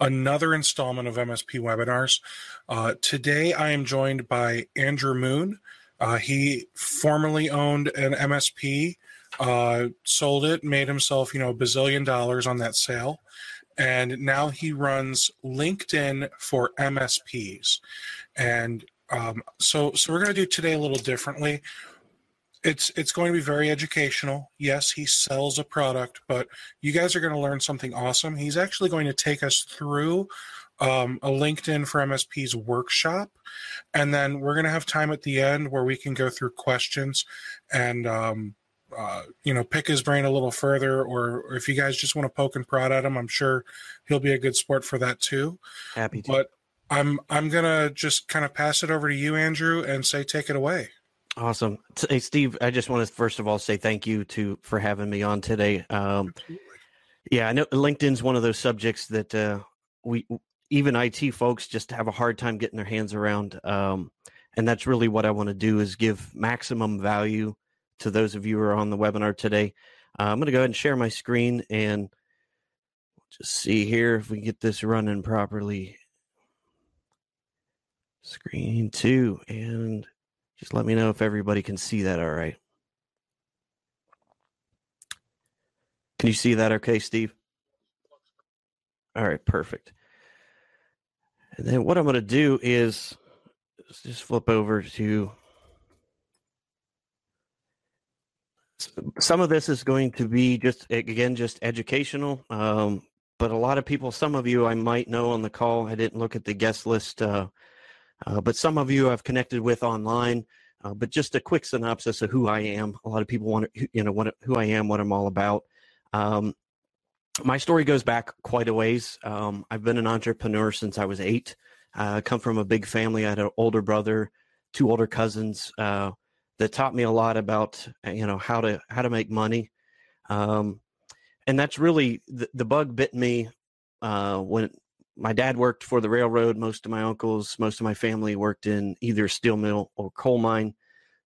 Another installment of MSP webinars. Uh, today, I am joined by Andrew Moon. Uh, he formerly owned an MSP, uh, sold it, made himself, you know, a bazillion dollars on that sale, and now he runs LinkedIn for MSPs. And um, so, so we're going to do today a little differently it's it's going to be very educational. Yes, he sells a product, but you guys are going to learn something awesome. He's actually going to take us through um, a LinkedIn for MSPs workshop, and then we're going to have time at the end where we can go through questions and um, uh, you know pick his brain a little further. Or, or if you guys just want to poke and prod at him, I'm sure he'll be a good sport for that too. Happy to. But I'm I'm gonna just kind of pass it over to you, Andrew, and say take it away. Awesome. Hey, Steve, I just want to first of all say thank you to for having me on today. Um, yeah, I know LinkedIn's one of those subjects that uh, we even IT folks just have a hard time getting their hands around. Um, and that's really what I want to do is give maximum value to those of you who are on the webinar today. Uh, I'm going to go ahead and share my screen and just see here if we get this running properly. Screen two and just let me know if everybody can see that all right. Can you see that okay, Steve? All right, perfect. And then what I'm going to do is just flip over to some of this is going to be just again just educational um, but a lot of people some of you i might know on the call i didn't look at the guest list uh, uh, but some of you I've connected with online. Uh, but just a quick synopsis of who I am. A lot of people want to, you know, what, who I am, what I'm all about. Um, my story goes back quite a ways. Um, I've been an entrepreneur since I was eight. I come from a big family. I had an older brother, two older cousins uh, that taught me a lot about, you know, how to how to make money. Um, and that's really the, the bug bit me uh, when my dad worked for the railroad. Most of my uncles, most of my family worked in either steel mill or coal mine.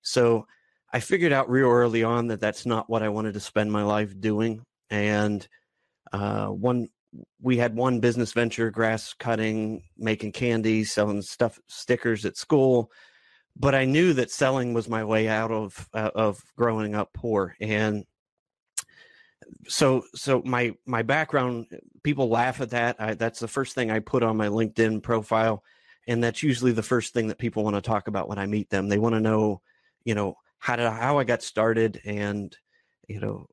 So I figured out real early on that that's not what I wanted to spend my life doing. And uh, one, we had one business venture, grass cutting, making candy, selling stuff, stickers at school. But I knew that selling was my way out of uh, of growing up poor, and so so my my background people laugh at that. I, that's the first thing i put on my linkedin profile and that's usually the first thing that people want to talk about when i meet them. They want to know you know how did how i got started and you know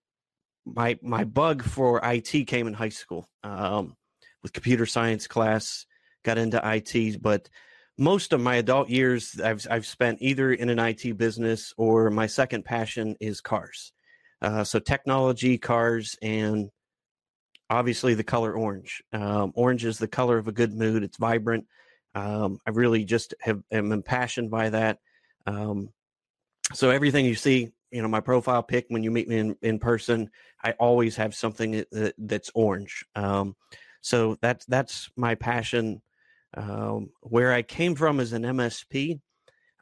my my bug for it came in high school um, with computer science class got into it but most of my adult years I've, I've spent either in an it business or my second passion is cars uh, so technology, cars, and obviously the color orange. Um, orange is the color of a good mood. It's vibrant. Um, I really just have am impassioned by that. Um, so everything you see, you know, my profile pic when you meet me in, in person, I always have something that, that's orange. Um, so that's that's my passion. Um, where I came from as an MSP,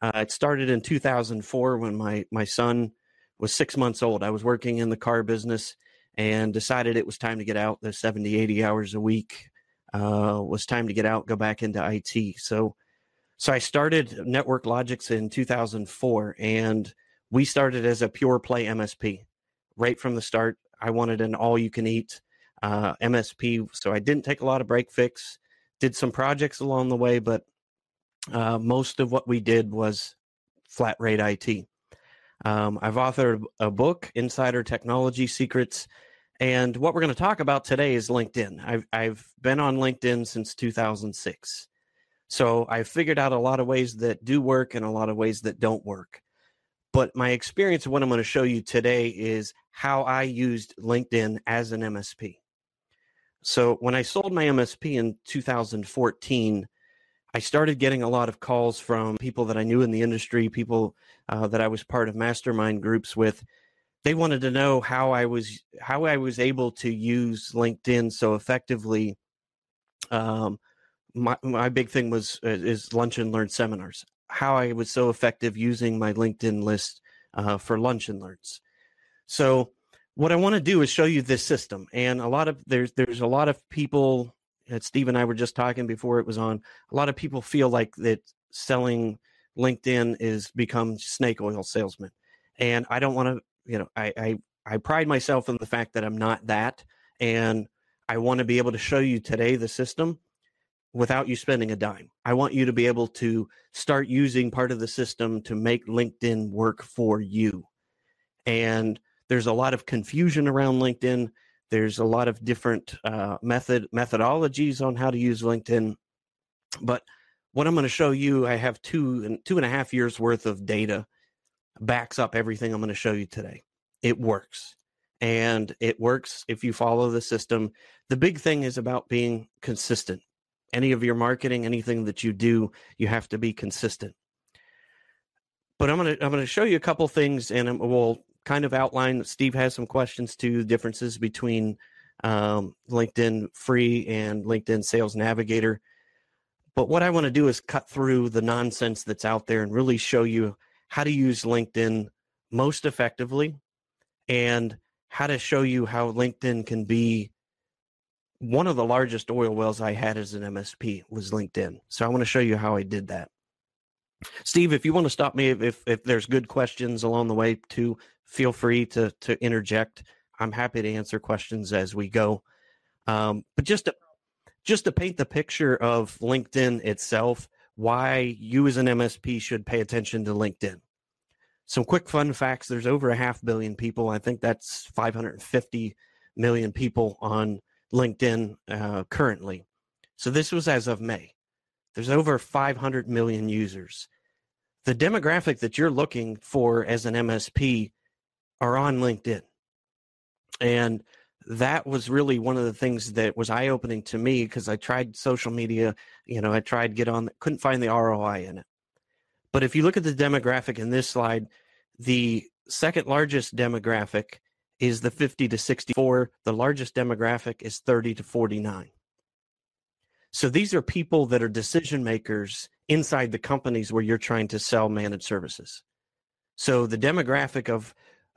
uh, it started in 2004 when my my son was six months old. I was working in the car business and decided it was time to get out the 70, 80 hours a week. Uh, was time to get out, go back into IT. So, so I started Network Logics in 2004, and we started as a pure play MSP. Right from the start, I wanted an all-you-can-eat uh, MSP, so I didn't take a lot of break fix. Did some projects along the way, but uh, most of what we did was flat rate IT. Um, I've authored a book, Insider Technology Secrets. And what we're going to talk about today is LinkedIn. I've, I've been on LinkedIn since 2006. So I've figured out a lot of ways that do work and a lot of ways that don't work. But my experience what I'm going to show you today is how I used LinkedIn as an MSP. So when I sold my MSP in 2014, I started getting a lot of calls from people that I knew in the industry, people uh, that I was part of mastermind groups with. They wanted to know how I was how I was able to use LinkedIn so effectively. Um, my my big thing was uh, is lunch and learn seminars. How I was so effective using my LinkedIn list uh, for lunch and learns. So what I want to do is show you this system, and a lot of there's there's a lot of people. Steve and I were just talking before it was on. A lot of people feel like that selling LinkedIn is become snake oil salesman, and I don't want to. You know, I, I I pride myself in the fact that I'm not that, and I want to be able to show you today the system without you spending a dime. I want you to be able to start using part of the system to make LinkedIn work for you. And there's a lot of confusion around LinkedIn. There's a lot of different uh, method methodologies on how to use LinkedIn. But what I'm going to show you, I have two and two and a half years worth of data backs up everything I'm going to show you today. It works. And it works if you follow the system. The big thing is about being consistent any of your marketing, anything that you do, you have to be consistent. But I'm gonna I'm gonna show you a couple things, and we'll kind of outline. Steve has some questions to differences between um, LinkedIn Free and LinkedIn Sales Navigator. But what I want to do is cut through the nonsense that's out there and really show you how to use LinkedIn most effectively and how to show you how LinkedIn can be one of the largest oil wells I had as an MSP was LinkedIn. So I want to show you how I did that. Steve, if you want to stop me, if if there's good questions along the way, too, feel free to to interject. I'm happy to answer questions as we go. Um, but just to just to paint the picture of LinkedIn itself, why you as an MSP should pay attention to LinkedIn. Some quick fun facts: There's over a half billion people. I think that's 550 million people on LinkedIn uh, currently. So this was as of May. There's over 500 million users. The demographic that you're looking for as an MSP are on LinkedIn. And that was really one of the things that was eye opening to me because I tried social media, you know, I tried get on, couldn't find the ROI in it. But if you look at the demographic in this slide, the second largest demographic is the 50 to 64. The largest demographic is 30 to 49. So these are people that are decision makers inside the companies where you're trying to sell managed services. So the demographic of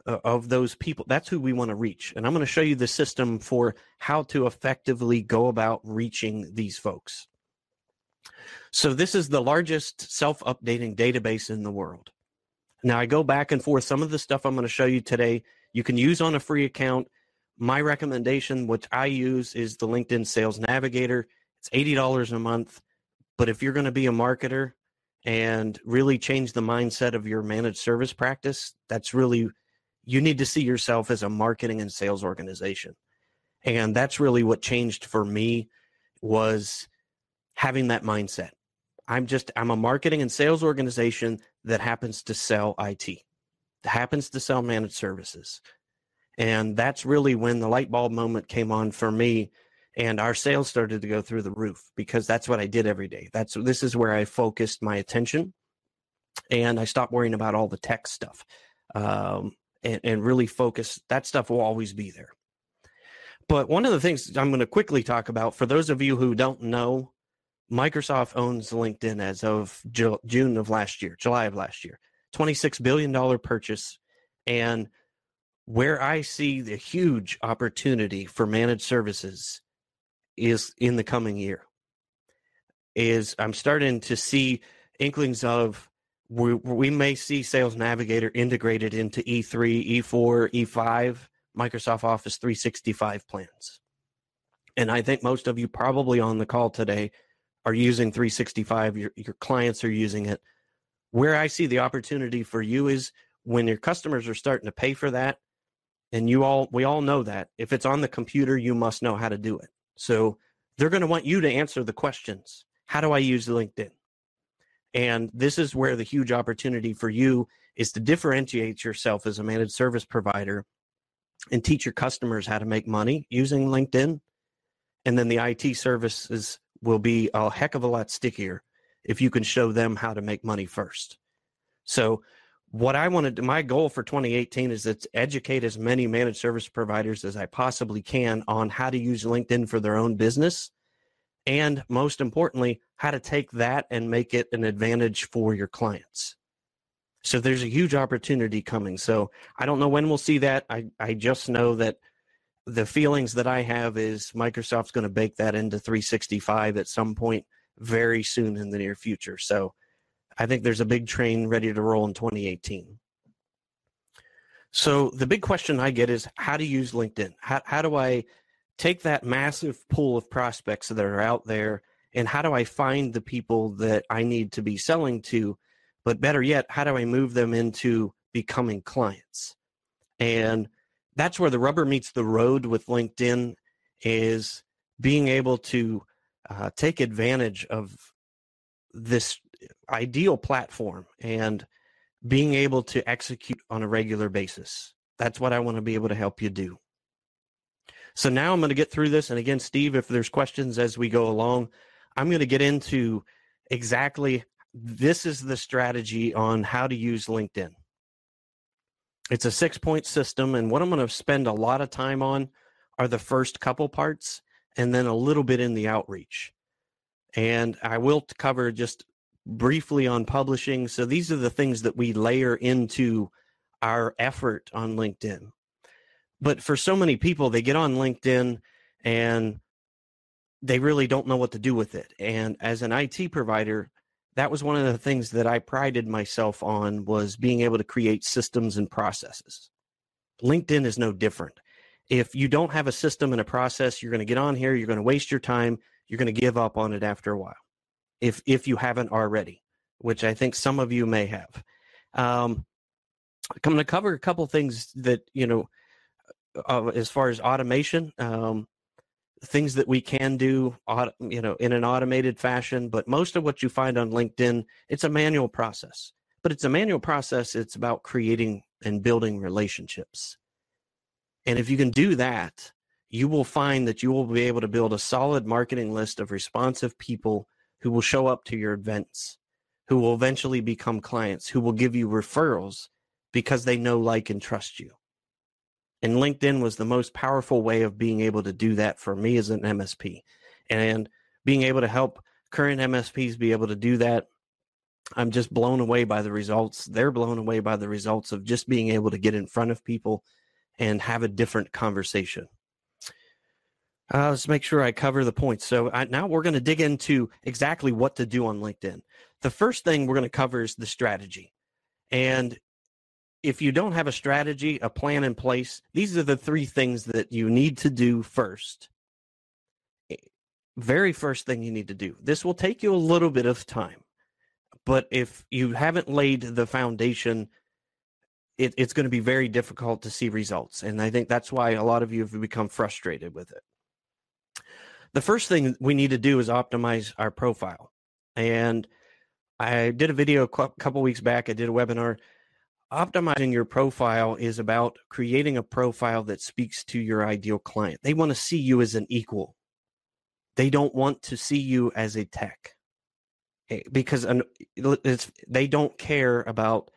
Uh, of those people that's who we want to reach. And I'm going to show you the system for how to effectively go about reaching these folks. So this is the largest self-updating database in the world. Now I go back and forth some of the stuff I'm going to show you today you can use on a free account. My recommendation, which I use, is the LinkedIn Sales Navigator. It's $80 a month. But if you're going to be a marketer and really change the mindset of your managed service practice, that's really, you need to see yourself as a marketing and sales organization. And that's really what changed for me was having that mindset. I'm just, I'm a marketing and sales organization that happens to sell IT happens to sell managed services. And that's really when the light bulb moment came on for me and our sales started to go through the roof because that's what I did every day. That's this is where I focused my attention and I stopped worrying about all the tech stuff um, and, and really focus. That stuff will always be there. But one of the things I'm going to quickly talk about for those of you who don't know, Microsoft owns LinkedIn as of June of last year, July of last year. $26 billion purchase. And where I see the huge opportunity for managed services is in the coming year. Is I'm starting to see inklings of we, we may see Sales Navigator integrated into E3, E4, E5, Microsoft Office 365 plans. And I think most of you probably on the call today are using 365. Your, your clients are using it where I see the opportunity for you is when your customers are starting to pay for that, and you all we all know that if it's on the computer, you must know how to do it. So they're going to want you to answer the questions. How do I use LinkedIn? And this is where the huge opportunity for you is to differentiate yourself as a managed service provider and teach your customers how to make money using LinkedIn And then the IT services will be a heck of a lot stickier if you can show them how to make money first. So, what I wanted to, my goal for 2018 is to educate as many managed service providers as I possibly can on how to use LinkedIn for their own business. And most importantly, how to take that and make it an advantage for your clients. So there's a huge opportunity coming. So I don't know when we'll see that. I, I just know that the feelings that I have is Microsoft's going to bake that into 365 at some point very soon in the near future. So I think there's a big train ready to roll in 2018. So the big question I get is how to use LinkedIn. How, how do I take that massive pool of prospects that are out there and how do I find the people that I need to be selling to? But better yet, how do I move them into becoming clients? And that's where the rubber meets the road with LinkedIn is being able to uh, take advantage of this ideal platform and being able to execute on a regular basis. That's what I want to be able to help you do. So now I'm going to get through this. And again, Steve, if there's questions as we go along, I'm going to get into exactly this is the strategy on how to use LinkedIn. It's a six point system. And what I'm going to spend a lot of time on are the first couple parts and then a little bit in the outreach. And I will cover just briefly on publishing. So these are the things that we layer into our effort on LinkedIn. But for so many people, they get on LinkedIn and they really don't know what to do with it. And as an IT provider, that was one of the things that I prided myself on was being able to create systems and processes. LinkedIn is no different. If you don't have a system and a process, you're going to get on here, you're going to waste your time, you're going to give up on it after a while. If if you haven't already, which I think some of you may have. Um, I'm going to cover a couple things that, you know, uh, as far as automation, um, things that we can do you know in an automated fashion but most of what you find on linkedin it's a manual process. But it's a manual process it's about creating and building relationships. And if you can do that you will find that you will be able to build a solid marketing list of responsive people who will show up to your events who will eventually become clients who will give you referrals because they know like and trust you and LinkedIn was the most powerful way of being able to do that for me as an MSP. And being able to help current MSPs be able to do that, I'm just blown away by the results. They're blown away by the results of just being able to get in front of people and have a different conversation. Uh, let's make sure I cover the points. So I, now we're going to dig into exactly what to do on LinkedIn. The first thing we're going to cover is the strategy. And if you don't have a strategy, a plan in place, these are the three things that you need to do first. Eh, very first thing you need to do. This will take you a little bit of time, but if you haven't laid the foundation, it, it's going to be very difficult to see results. And I think that's why a lot of you have become frustrated with it. The first thing we need to do is optimize our profile. And I did a video a couple weeks back. I did a webinar optimizing your profile is about creating a profile that speaks to your ideal client. They want to see you as an equal. They don't want to see you as a tech eh, because they don't care about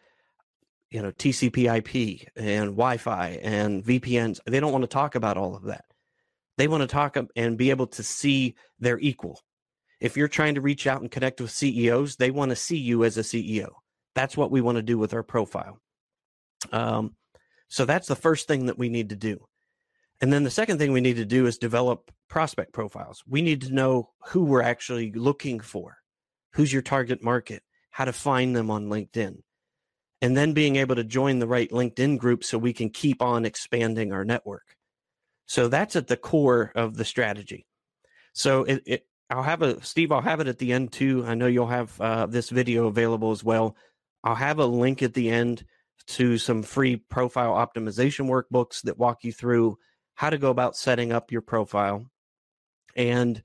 you know TCP/IP and Wi-Fi and VPNs. They don't want to talk about all of that. They want to talk and be able to see their equal. If you're trying to reach out and connect with CEOs, they want to see you as a CEO. That's what we want to do with our profile. Um, so that's the first thing that we need to do. And then the second thing we need to do is develop prospect profiles. We need to know who we're actually looking for, who's your target market, how to find them on LinkedIn, and then being able to join the right LinkedIn group so we can keep on expanding our network. So that's at the core of the strategy. So it, it I'll have a Steve. I'll have it at the end too. I know you'll have uh, this video available as well. I'll have a link at the end to some free profile optimization workbooks that walk you through how to go about setting up your profile. And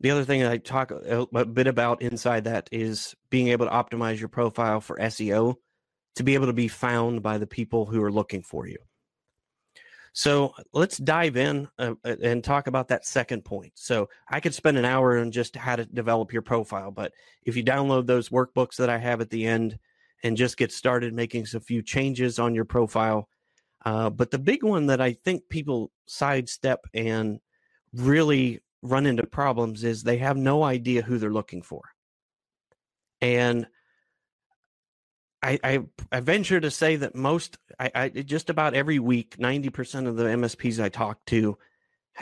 the other thing I talk a, bit about inside that is being able to optimize your profile for SEO to be able to be found by the people who are looking for you. So let's dive in uh, uh, and talk about that second point. So I could spend an hour on just how to develop your profile, but if you download those workbooks that I have at the end and just get started making a few changes on your profile. Uh, but the big one that I think people sidestep and really run into problems is they have no idea who they're looking for. And I, I, I venture to say that most, I, I just about every week, ninety percent of the MSPs I talk to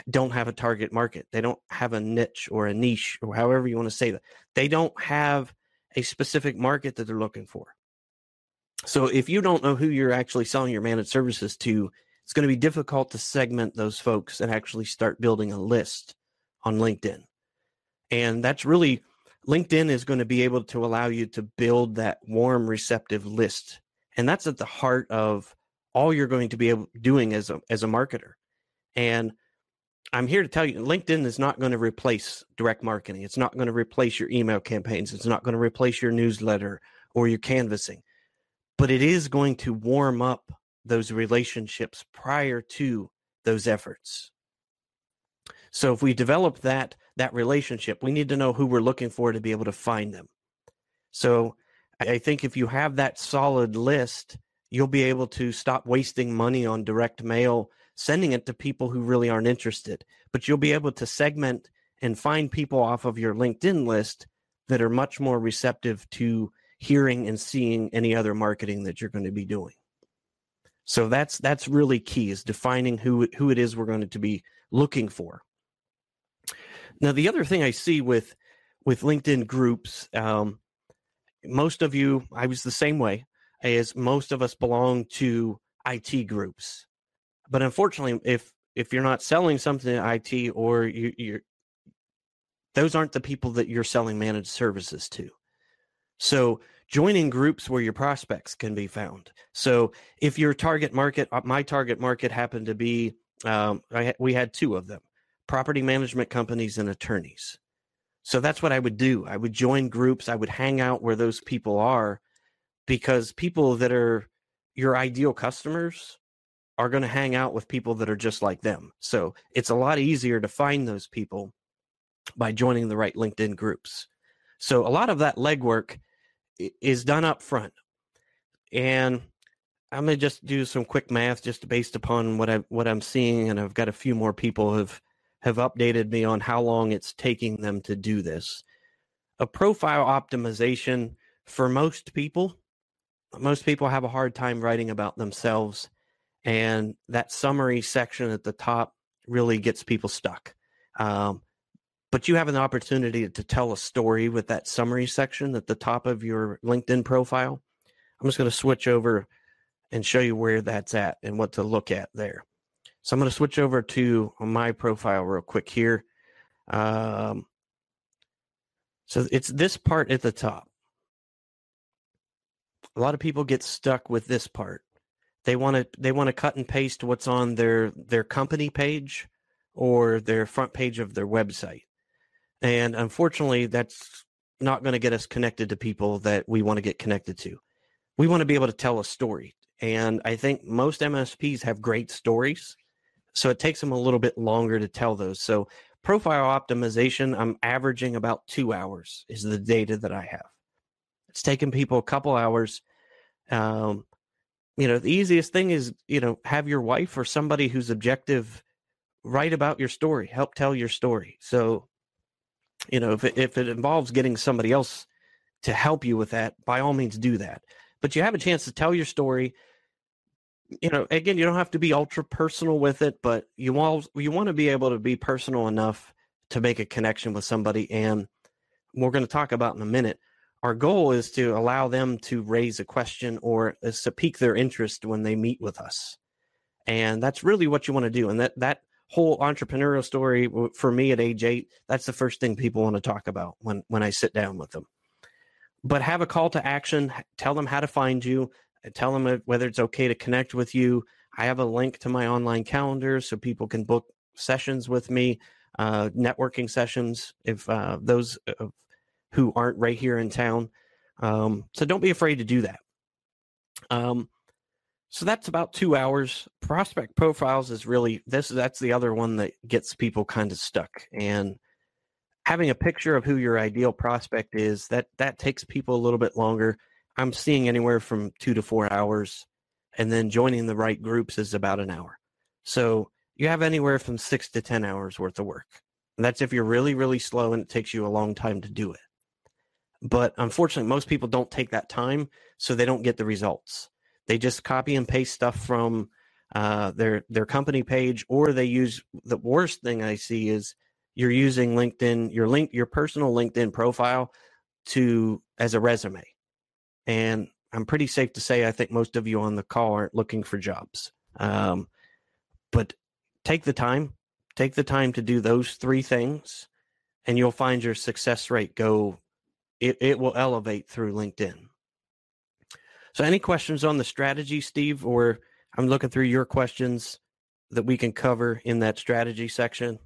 don't have a target market. They don't have a niche or a niche or however you want to say that. They don't have a specific market that they're looking for. So if you don't know who you're actually selling your managed services to, it's going to be difficult to segment those folks and actually start building a list on LinkedIn. And that's really LinkedIn is going to be able to allow you to build that warm, receptive list. And that's at the heart of all you're going to be able, doing as a, as a marketer. And I'm here to tell you LinkedIn is not going to replace direct marketing. It's not going to replace your email campaigns. It's not going to replace your newsletter or your canvassing, but it is going to warm up those relationships prior to those efforts. So if we develop that that relationship, we need to know who we're looking for to be able to find them. So I think if you have that solid list, you'll be able to stop wasting money on direct mail, sending it to people who really aren't interested. But you'll be able to segment and find people off of your LinkedIn list that are much more receptive to hearing and seeing any other marketing that you're going to be doing. So that's that's really key is defining who who it is we're going to be looking for. Now, the other thing I see with with LinkedIn groups, um, most of you, I was the same way, as most of us belong to IT groups. But unfortunately, if if you're not selling something in IT or you, you're those aren't the people that you're selling managed services to. So joining groups where your prospects can be found. So if your target market, uh, my target market happened to be, um, we had two of them property management companies and attorneys. So that's what I would do. I would join groups, I would hang out where those people are because people that are your ideal customers are going to hang out with people that are just like them. So it's a lot easier to find those people by joining the right LinkedIn groups. So a lot of that legwork is done up front. And I'm gonna just do some quick math just based upon what I what I'm seeing, and I've got a few more people have have updated me on how long it's taking them to do this. A profile optimization for most people, most people have a hard time writing about themselves. And that summary section at the top really gets people stuck. Um, but you have an opportunity to tell a story with that summary section at the top of your LinkedIn profile. I'm just going to switch over and show you where that's at and what to look at there. So I'm going to switch over to my profile real quick here. Um, so it's this part at the top. A lot of people get stuck with this part. They want to they want to cut and paste what's on their their company page or their front page of their website. And unfortunately, that's not going to get us connected to people that we want to get connected to. We want to be able to tell a story. And I think most MSPs have great stories so it takes them a little bit longer to tell those. So profile optimization, I'm averaging about two hours is the data that I have. It's taken people a couple hours. Um, you know, the easiest thing is, you know, have your wife or somebody who's objective write about your story, help tell your story. So, you know, if it, if it involves getting somebody else to help you with that, by all means do that. But you have a chance to tell your story you know, again, you don't have to be ultra personal with it, but you all you want to be able to be personal enough to make a connection with somebody. And we're going to talk about in a minute. Our goal is to allow them to raise a question or is to pique their interest when they meet with us. And that's really what you want to do. And that that whole entrepreneurial story for me at age eight, that's the first thing people want to talk about when when I sit down with them. But have a call to action. Tell them how to find you tell them whether it's okay to connect with you. I have a link to my online calendar so people can book sessions with me, uh, networking sessions, if uh, those uh, who aren't right here in town. Um, so don't be afraid to do that. Um, So that's about two hours. Prospect profiles is really this. That's the other one that gets people kind of stuck. And having a picture of who your ideal prospect is that that takes people a little bit longer. I'm seeing anywhere from two to four hours, and then joining the right groups is about an hour. So you have anywhere from six to ten hours worth of work. And that's if you're really really slow and it takes you a long time to do it. But unfortunately, most people don't take that time, so they don't get the results. They just copy and paste stuff from uh, their their company page, or they use the worst thing I see is you're using LinkedIn, your link, your personal LinkedIn profile to as a resume. And I'm pretty safe to say I think most of you on the call aren't looking for jobs. Um, but take the time, take the time to do those three things, and you'll find your success rate go. It, it will elevate through LinkedIn. So, any questions on the strategy, Steve? Or I'm looking through your questions that we can cover in that strategy section.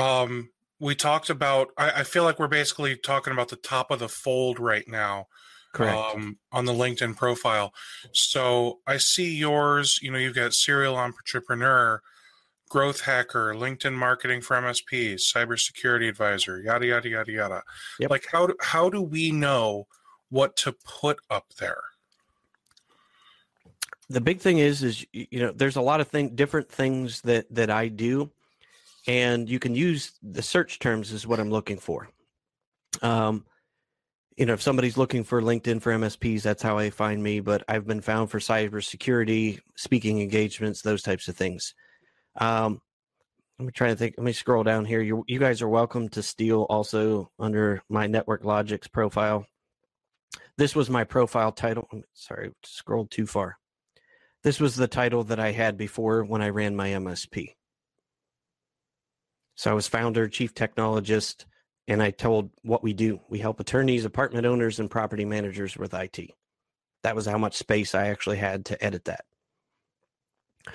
Um, we talked about. I, I, feel like we're basically talking about the top of the fold right now. Correct. Um, on the LinkedIn profile. So I see yours. You know, you've got serial entrepreneur, growth hacker, LinkedIn marketing for MSPs, cybersecurity advisor, yada yada yada yada. Yep. Like how do, how do we know what to put up there? The big thing is is you know there's a lot of thing different things that that I do, and you can use the search terms is what I'm looking for. Um, you know, if somebody's looking for LinkedIn for MSPs, that's how I find me. But I've been found for cybersecurity, speaking engagements, those types of things. Um, let me try to think. Let me scroll down here. You, you guys are welcome to steal also under my Network Logics profile. This was my profile title. Sorry, scrolled too far. This was the title that I had before when I ran my MSP. So I was founder, chief technologist, and I told what we do. We help attorneys, apartment owners, and property managers with IT. That was how much space I actually had to edit that.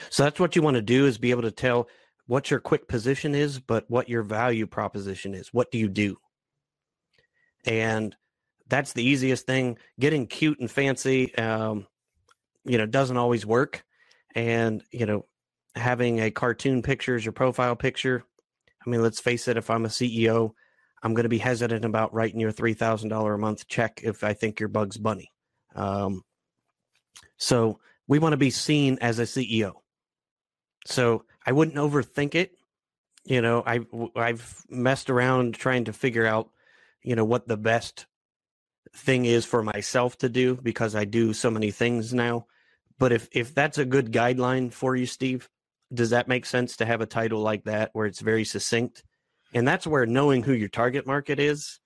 So that's what you want to do is be able to tell what your quick position is, but what your value proposition is. What do you do? And that's the easiest thing. Getting cute and fancy, um, you know, doesn't always work. And, you know, having a cartoon picture as your profile picture. I mean, let's face it, if I'm a CEO, I'm going to be hesitant about writing your $3,000 a month check if I think you're Bugs Bunny. Um, so we want to be seen as a CEO. So I wouldn't overthink it. You know, I I've messed around trying to figure out, you know, what the best thing is for myself to do because I do so many things now. But if if that's a good guideline for you, Steve, does that make sense to have a title like that where it's very succinct? And that's where knowing who your target market is,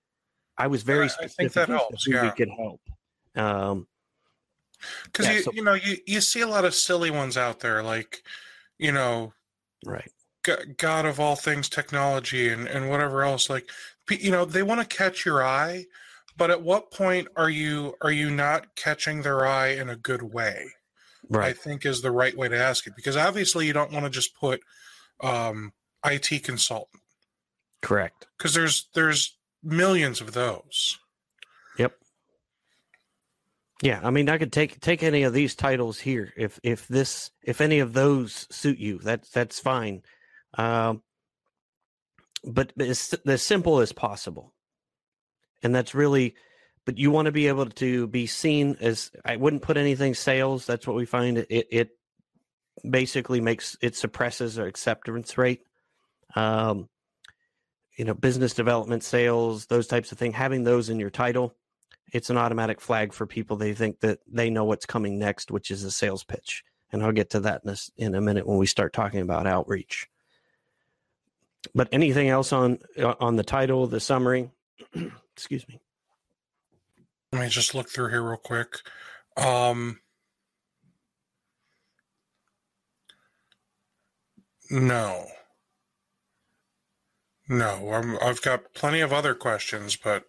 I was very specific I think that helps, who yeah. we could help. Um, because yeah, you so, you know you you see a lot of silly ones out there like you know right. God of all things technology and and whatever else like you know they want to catch your eye but at what point are you are you not catching their eye in a good way? Right. i think is the right way to ask it because obviously you don't want to just put um it consultant correct. Because there's there's millions of those yeah, I mean, I could take take any of these titles here if if this if any of those suit you. That's that's fine, um, but it's as simple as possible, and that's really. But you want to be able to be seen as I wouldn't put anything sales. That's what we find. It it basically makes it suppresses our acceptance rate. Um, you know, business development, sales, those types of things. Having those in your title it's an automatic flag for people. They think that they know what's coming next, which is a sales pitch. And I'll get to that in a, in a minute when we start talking about outreach. But anything else on uh, on the title, the summary? Excuse me. Let me just look through here real quick. Um, no. No, I'm, I've got plenty of other questions, but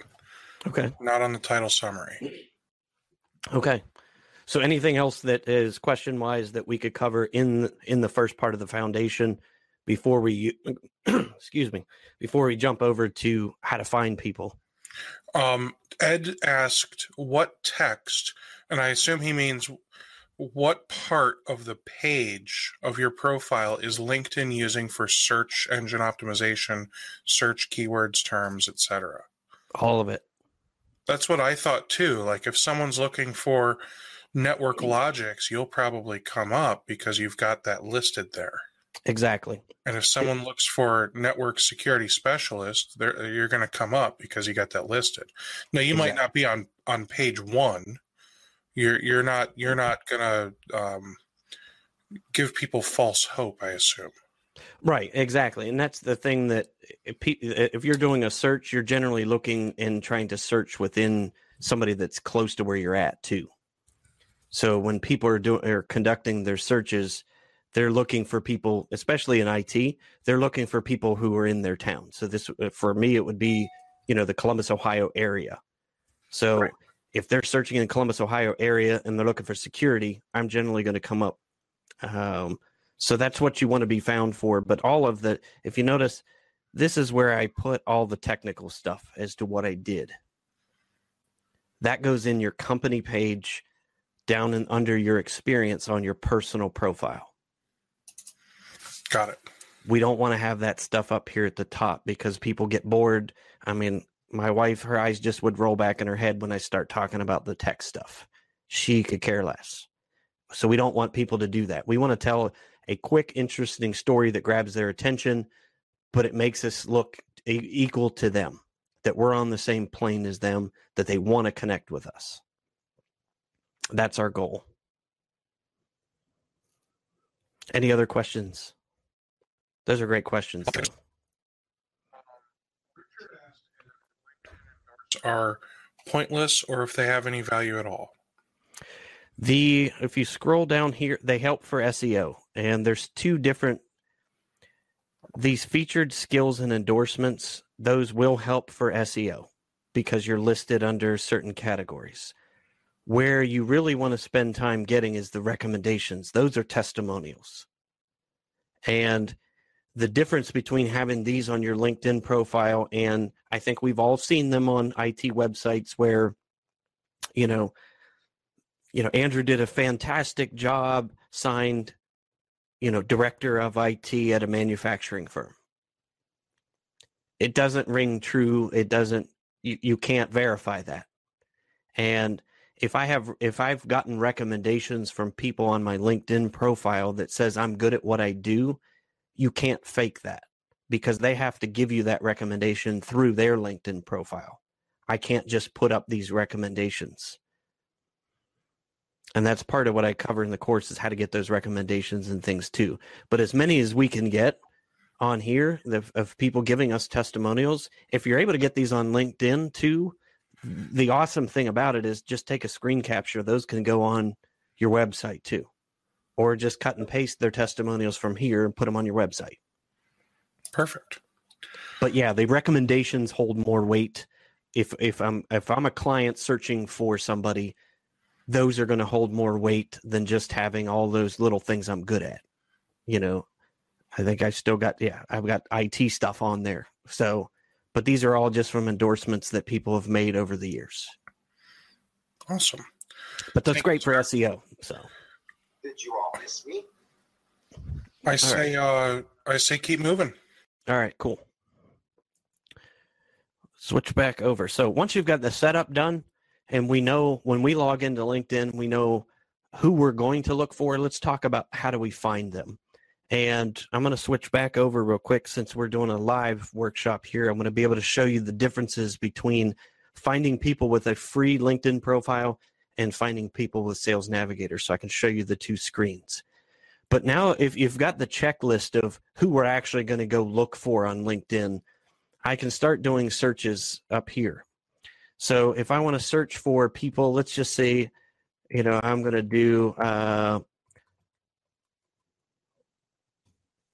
Okay. Not on the title summary. Okay. So anything else that is question wise that we could cover in in the first part of the foundation before we excuse me before we jump over to how to find people? Um, Ed asked what text, and I assume he means what part of the page of your profile is LinkedIn using for search engine optimization, search keywords, terms, etc. All of it. That's what I thought too. Like if someone's looking for network logics, you'll probably come up because you've got that listed there. Exactly. And if someone looks for network security specialist, you're going to come up because you got that listed. Now you exactly. might not be on on page one. You're you're not you're not going to um, give people false hope. I assume. Right, exactly, and that's the thing that if you're doing a search, you're generally looking and trying to search within somebody that's close to where you're at too. So when people are doing are conducting their searches, they're looking for people, especially in IT, they're looking for people who are in their town. So this, uh, for me, it would be, you know, the Columbus, Ohio area. So right. if they're searching in Columbus, Ohio area and they're looking for security, I'm generally going to come up. Um, so that's what you want to be found for. But all of the, if you notice, this is where I put all the technical stuff as to what I did. That goes in your company page down and under your experience on your personal profile. Got it. We don't want to have that stuff up here at the top because people get bored. I mean, my wife, her eyes just would roll back in her head when I start talking about the tech stuff. She could care less. So we don't want people to do that. We want to tell a quick, interesting story that grabs their attention, but it makes us look equal to them, that we're on the same plane as them, that they want to connect with us. That's our goal. Any other questions? Those are great questions. Are pointless or if they have any value at all. The if you scroll down here, they help for SEO, and there's two different these featured skills and endorsements. Those will help for SEO because you're listed under certain categories. Where you really want to spend time getting is the recommendations. Those are testimonials. And the difference between having these on your LinkedIn profile and I think we've all seen them on IT websites where you know you know Andrew did a fantastic job signed you know director of IT at a manufacturing firm it doesn't ring true it doesn't you, you can't verify that and if I have if I've gotten recommendations from people on my LinkedIn profile that says I'm good at what I do you can't fake that because they have to give you that recommendation through their LinkedIn profile. I can't just put up these recommendations. And that's part of what I cover in the course is how to get those recommendations and things too. But as many as we can get on here of, of people giving us testimonials, if you're able to get these on LinkedIn too, the awesome thing about it is just take a screen capture. Those can go on your website too or just cut and paste their testimonials from here and put them on your website. Perfect. But yeah, the recommendations hold more weight. If if I'm if I'm a client searching for somebody, those are going to hold more weight than just having all those little things I'm good at. You know, I think I still got yeah, I've got IT stuff on there. So, but these are all just from endorsements that people have made over the years. Awesome. But that's Thank great for SEO. So did you all miss me? I say, right. uh, I say, keep moving. All right, cool. Switch back over. So once you've got the setup done, and we know when we log into LinkedIn, we know who we're going to look for. Let's talk about how do we find them. And I'm going to switch back over real quick since we're doing a live workshop here. I'm going to be able to show you the differences between finding people with a free LinkedIn profile and finding people with Sales Navigator so I can show you the two screens. But now, if you've got the checklist of who we're actually going to go look for on LinkedIn, I can start doing searches up here. So if I want to search for people, let's just say, you know, I'm going to do, uh,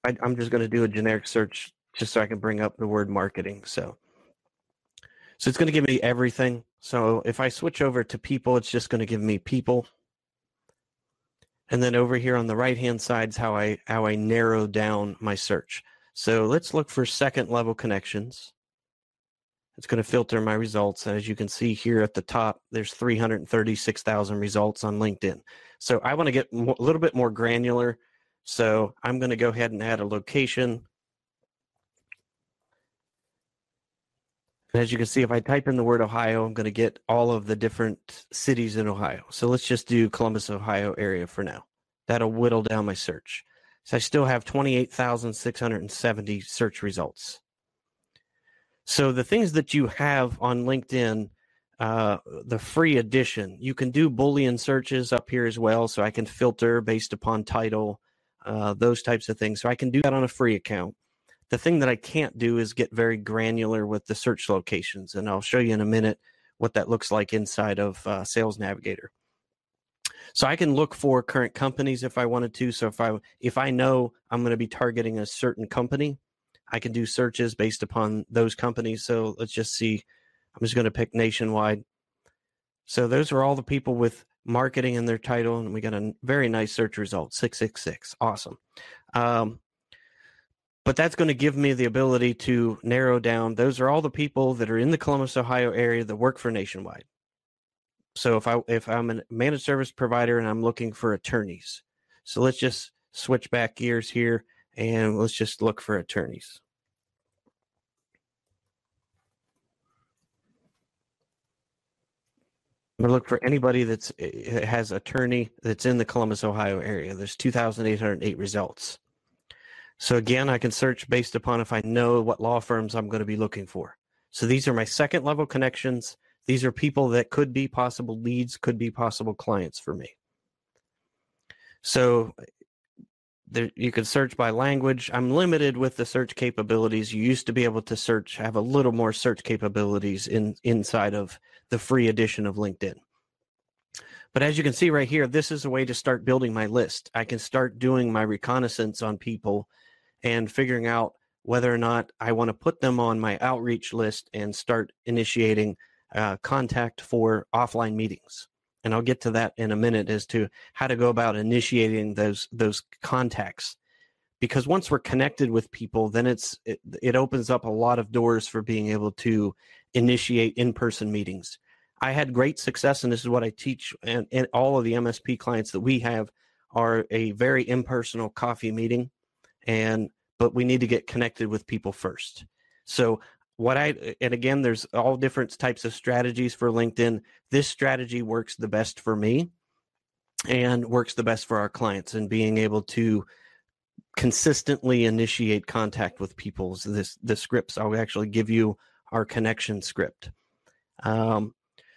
I, I'm just going to do a generic search just so I can bring up the word marketing. So, so it's going to give me everything. So if I switch over to people, it's just going to give me people. And then over here on the right hand side is how I how I narrow down my search. So let's look for second level connections. It's going to filter my results. And as you can see here at the top, there's 336,000 results on LinkedIn. So I want to get a little bit more granular. So I'm going to go ahead and add a location. And as you can see, if I type in the word Ohio, I'm going to get all of the different cities in Ohio. So let's just do Columbus, Ohio area for now. That'll whittle down my search. So I still have 28,670 search results. So the things that you have on LinkedIn, uh, the free edition, you can do Boolean searches up here as well. So I can filter based upon title, uh, those types of things. So I can do that on a free account. The thing that I can't do is get very granular with the search locations, and I'll show you in a minute what that looks like inside of uh, Sales Navigator. So I can look for current companies if I wanted to. So if I if I know I'm going to be targeting a certain company, I can do searches based upon those companies. So let's just see. I'm just going to pick nationwide. So those are all the people with marketing in their title, and we got a very nice search result, 666. Awesome. Um, but that's going to give me the ability to narrow down those are all the people that are in the Columbus, Ohio area that work for Nationwide. So if I if I'm a managed service provider and I'm looking for attorneys, so let's just switch back gears here and let's just look for attorneys. I'm gonna look for anybody that's eh, has attorney that's in the Columbus, Ohio area. There's 2,808 results. So again, I can search based upon if I know what law firms I'm going to be looking for. So these are my second level connections. These are people that could be possible leads, could be possible clients for me. So there, you can search by language. I'm limited with the search capabilities. You used to be able to search, have a little more search capabilities in inside of the free edition of LinkedIn. But as you can see right here, this is a way to start building my list. I can start doing my reconnaissance on people and figuring out whether or not I want to put them on my outreach list and start initiating uh, contact for offline meetings. And I'll get to that in a minute as to how to go about initiating those those contacts. Because once we're connected with people, then it's it, it opens up a lot of doors for being able to initiate in-person meetings. I had great success, and this is what I teach, and, and all of the MSP clients that we have are a very impersonal coffee meeting and but we need to get connected with people first so what i and again there's all different types of strategies for linkedin. This strategy works the best for me and works the best for our clients and being able to consistently initiate contact with people so this the scripts. I'll actually give you our connection script. Um,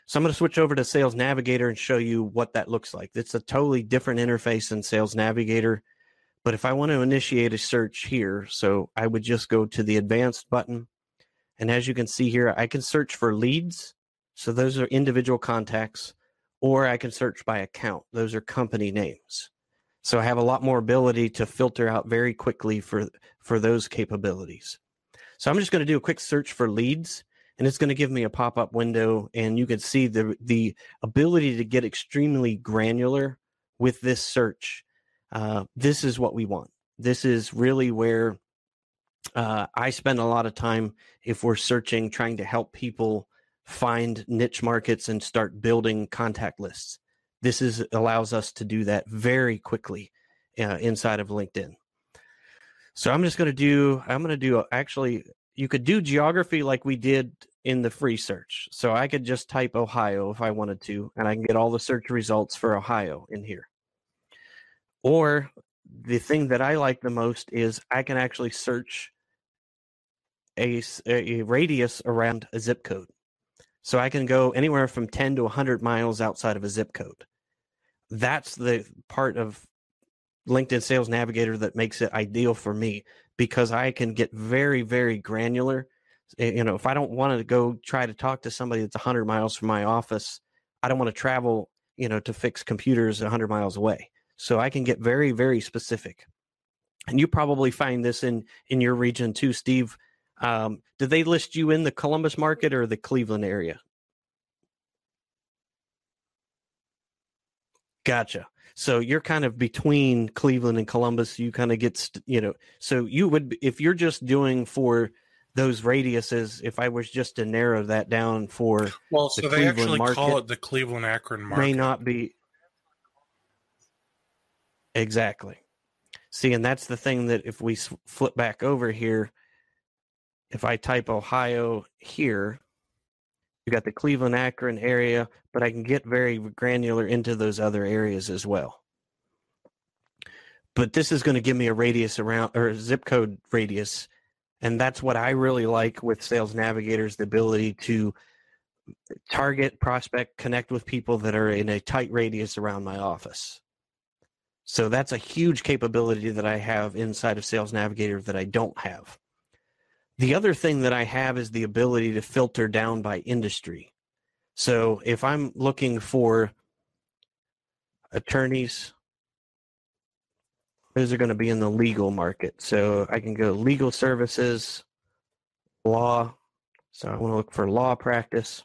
so i'm going to switch over to sales navigator and show you what that looks like. It's a totally different interface in sales navigator but if I want to initiate a search here, so I would just go to the advanced button. And as you can see here, I can search for leads. So those are individual contacts, or I can search by account. Those are company names. So I have a lot more ability to filter out very quickly for, for those capabilities. So I'm just going to do a quick search for leads and it's going to give me a pop-up window and you can see the the ability to get extremely granular with this search uh, this is what we want. This is really where uh, I spend a lot of time if we're searching, trying to help people find niche markets and start building contact lists. This is allows us to do that very quickly uh, inside of LinkedIn. So I'm just going to do. I'm going to do actually. You could do geography like we did in the free search. So I could just type Ohio if I wanted to, and I can get all the search results for Ohio in here. Or the thing that I like the most is I can actually search a, a radius around a zip code. So I can go anywhere from 10 to 100 miles outside of a zip code. That's the part of LinkedIn Sales Navigator that makes it ideal for me because I can get very, very granular. Eh, you know, if I don't want to go try to talk to somebody that's 100 miles from my office, I don't want to travel, you know, to fix computers 100 miles away. So I can get very, very specific. And you probably find this in in your region too, Steve. Um, did they list you in the Columbus market or the Cleveland area? Gotcha. So you're kind of between Cleveland and Columbus. You kind of get, you know, so you would, if you're just doing for those radiuses, if I was just to narrow that down for Well, so the they Cleveland actually call it the Cleveland Akron market. may not be exactly. See, and that's the thing that if we flip back over here, if I type Ohio here, you got the Cleveland Akron area, but I can get very granular into those other areas as well. But this is going to give me a radius around or zip code radius. And that's what I really like with Sales Navigators the ability to target, prospect, connect with people that are in a tight radius around my office. So that's a huge capability that I have inside of Sales Navigator that I don't have. The other thing that I have is the ability to filter down by industry. So if I'm looking for attorneys, those are going to be in the legal market. So I can go legal services, law. So I want to look for law practice.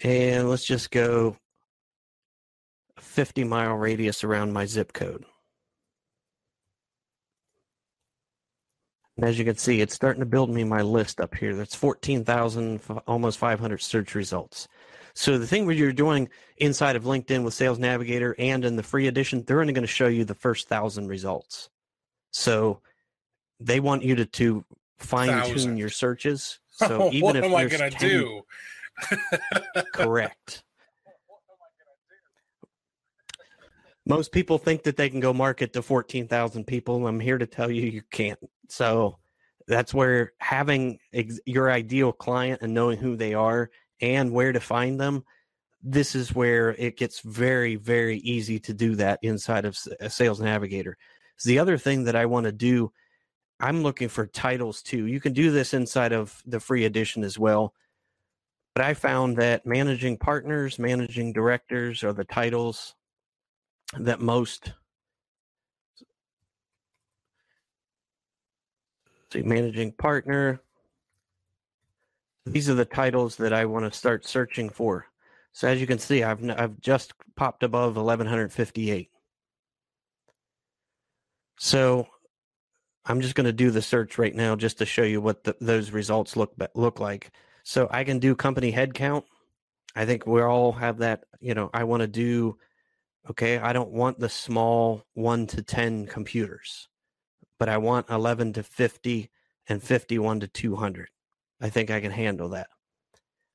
And let's just go 50 mile radius around my zip code. And as you can see, it's starting to build me my list up here. That's 14,000, almost 500 search results. So the thing where you're doing inside of LinkedIn with Sales Navigator and in the free edition, they're only going to show you the first thousand results. So they want you to, to fine tune your searches. So even what if am I going to do? correct. Most people think that they can go market to 14,000 people. I'm here to tell you you can't. So that's where having ex- your ideal client and knowing who they are and where to find them, this is where it gets very, very easy to do that inside of Sales Navigator. The other thing that I want to do, I'm looking for titles too. You can do this inside of the free edition as well. But I found that managing partners, managing directors are the titles that most see managing partner these are the titles that I want to start searching for. So as you can see, I've I've just popped above 1158. So I'm just going to do the search right now just to show you what the, those results look look like. So I can do company headcount. I think we all have that. You know, I want to do. Okay, I don't want the small one to ten computers, but I want 11 to 50 and 51 to 200. I think I can handle that.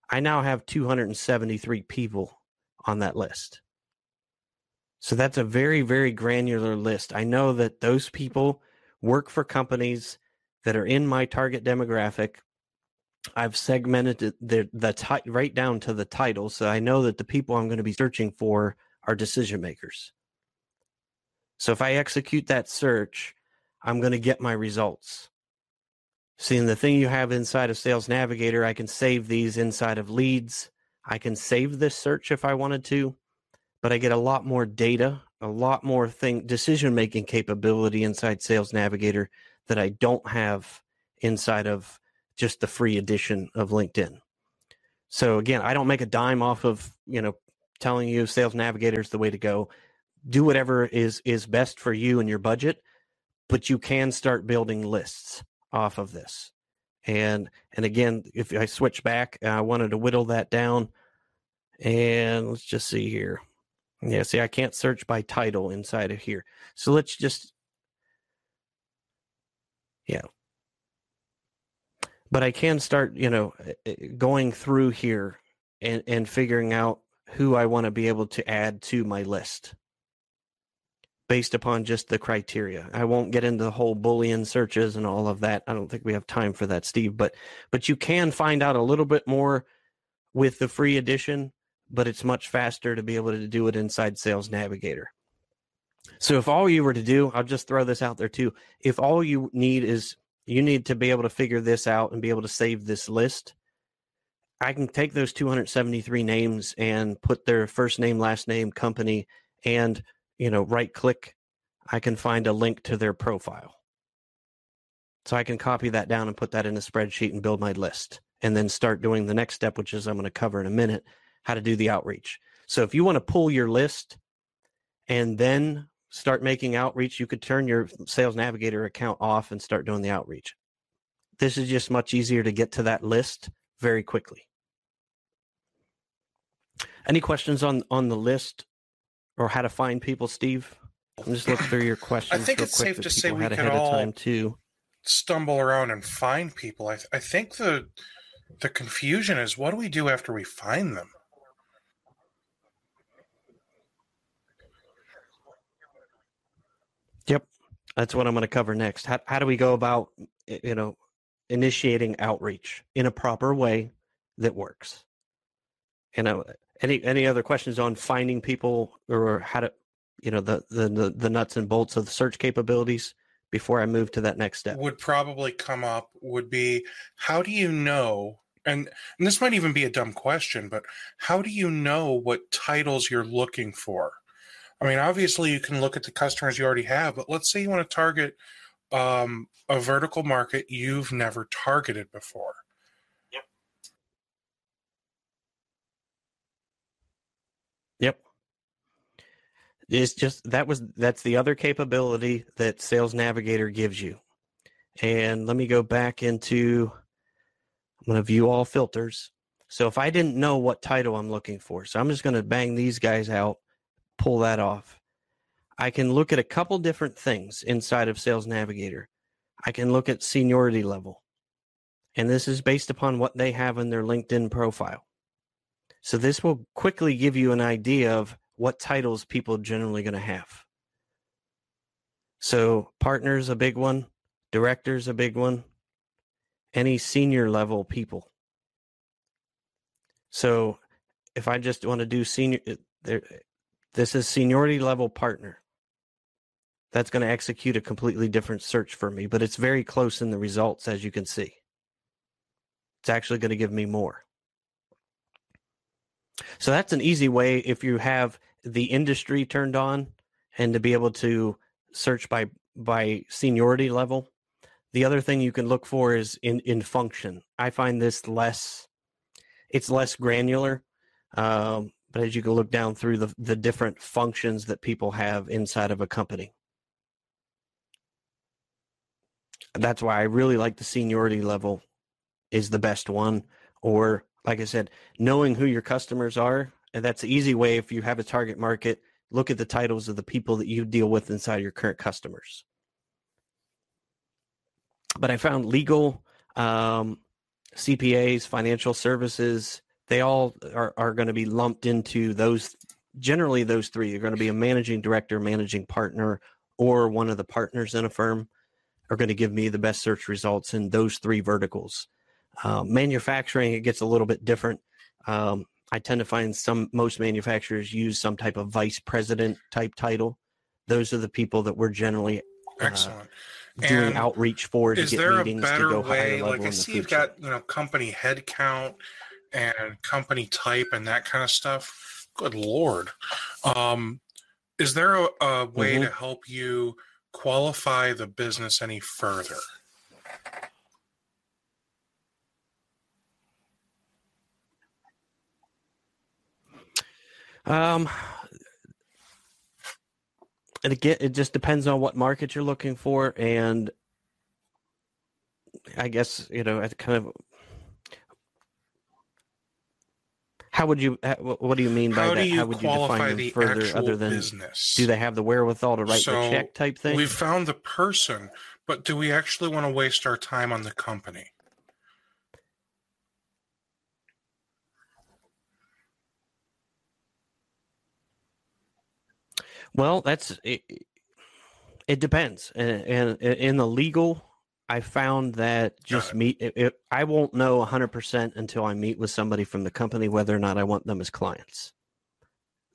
I now have 273 people on that list. So that's a very, very granular list. I know that those people work for companies that are in my target demographic. I've segmented the the right down to the title, so I know that the people I'm going to be searching for are decision makers. So if I execute that search, I'm going to get my results. Seeing the thing you have inside of Sales Navigator, I can save these inside of leads. I can save this search if I wanted to, but I get a lot more data, a lot more thing decision making capability inside Sales Navigator that I don't have inside of just the free edition of LinkedIn. So again, I don't make a dime off of, you know, telling you Sales Navigator is the way to go. Do whatever is is best for you and your budget, but you can start building lists off of this. And and again, if I switch back, I wanted to whittle that down. And let's just see here. Yeah, see, I can't search by title inside of here. So let's just, yeah. But I can start, you know, eh, eh, going through here and, and figuring out who I want to be able to add to my list based upon just the criteria. I won't get into the whole Boolean searches and all of that. I don't think we have time for that, Steve. But but you can find out a little bit more with the free edition, but it's much faster to be able to do it inside Sales Navigator. So if all you were to do, I'll just throw this out there too. If all you need is you need to be able to figure this out and be able to save this list, I can take those 273 names and put their first name, last name, company, and you know, right click, I can find a link to their profile. So I can copy that down and put that in a spreadsheet and build my list and then start doing the next step, which is I'm going to cover in a minute, how to do the outreach. So if you want to pull your list and then start making outreach, you could turn your sales navigator account off and start doing the outreach. this is just much easier to get to that list very quickly. Any questions on on the list or how to find people, Steve? I'm just looking through your questions. I think it's safe to say we had could all time too. Stumble around and find people. I, th- I think the the confusion is what do we do after we find them? Yep, that's what I'm going to cover next. How how do we go about you know initiating outreach in a proper way that works? You know, any any other questions on finding people or how to you know the the the, the nuts and bolts of the search capabilities before I move to that next step? would probably come up would be how do you know and, and this might even be a dumb question but how do you know what titles you're looking for i mean obviously you can look at the customers you already have but let's say you want to target um, a vertical market you've never targeted before Yep. Yep. It's just that was that's the other capability that Sales Navigator gives you. And let me go back into I'm going to view all filters. So if I didn't know what title I'm looking for, so I'm just going to bang these guys out, pull that off. I can look at a couple different things inside of Sales Navigator. I can look at seniority level. And this is based upon what they have in their LinkedIn profile. So this will quickly give you an idea of what titles people are generally going to have. So partners a big one, directors a big one, any senior level people. So if I just want to do senior uh, there this is seniority level partner. That's going to execute a completely different search for me, but it's very close in the results as you can see. It's actually going to give me more. So that's an easy way if you have the industry turned on and to be able to search by by seniority level. The other thing you can look for is in in function. I find this less it's less granular. Um, but as you can look down through the the different functions that people have inside of a company. That's why I really like the seniority level is the best one or like I said, knowing who your customers are, and that's the easy way if you have a target market, look at the titles of the people that you deal with inside your current customers. But I found legal, um, CPAs, financial services, they all are, are going to be lumped into those, generally, those three. You're going to be a managing director, managing partner, or one of the partners in a firm are going to give me the best search results in those three verticals. Um, manufacturing, it gets a little bit different. Um, I tend to find some most manufacturers use some type of vice president type title. Those are the people that we're generally excellent doing And outreach for to is get there a meetings to better go higher way level like i see you've got you know company headcount and company type and that kind of stuff good lord um is there a, a way Mhm. to help you qualify the business any further Um, and again, it just depends on what market you're looking for, and I guess you know, kind of. How would you? What do you mean by how that? How would you qualify define them the further, actual other than business do they have the wherewithal to write So, the check type thing? we've found the person but do we actually want to waste our time on the company Well, that's it, it depends. And, and in the legal, I found that just meet it, it, I won't know 100% until I meet with somebody from the company whether or not I want them as clients.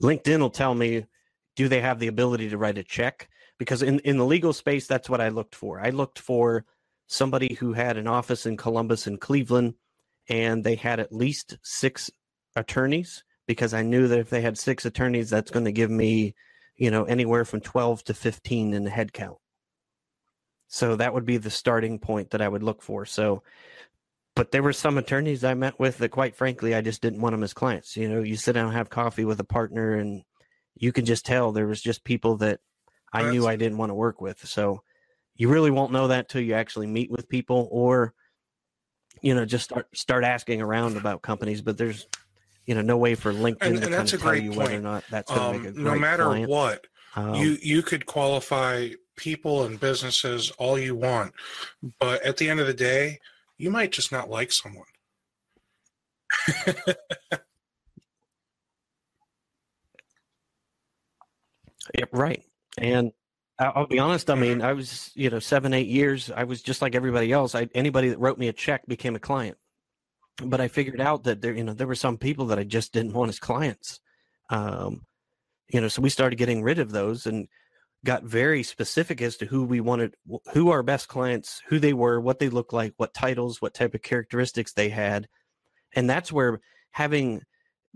LinkedIn will tell me do they have the ability to write a check because in in the legal space that's what I looked for. I looked for somebody who had an office in Columbus and Cleveland and they had at least 6 attorneys because I knew that if they had 6 attorneys that's going to give me you know, anywhere from 12 to 15 in the head count. So that would be the starting point that I would look for. So, but there were some attorneys I met with that, quite frankly, I just didn't want them as clients. You know, you sit down and have coffee with a partner, and you can just tell there was just people that I knew I didn't want to work with. So, you really won't know that till you actually meet with people, or you know, just start start asking around about companies. But there's, you know, no way for LinkedIn And- to and kind of tell you whether or not that's going to make a Um, great no matter client. what, Um, you you could qualify people and businesses all you want, but at the end of the day, you might just not like someone. Yeah, right. And I'll be honest. I mean, I was, you know, seven, eight years. I was just like everybody else. I, anybody that wrote me a check became a client. But I figured out that there, you know, there were some people that I just didn't want as clients. Um, you know, so we started getting rid of those and got very specific as to who we wanted, who our best clients, who they were, what they looked like, what titles, what type of characteristics they had, and that's where having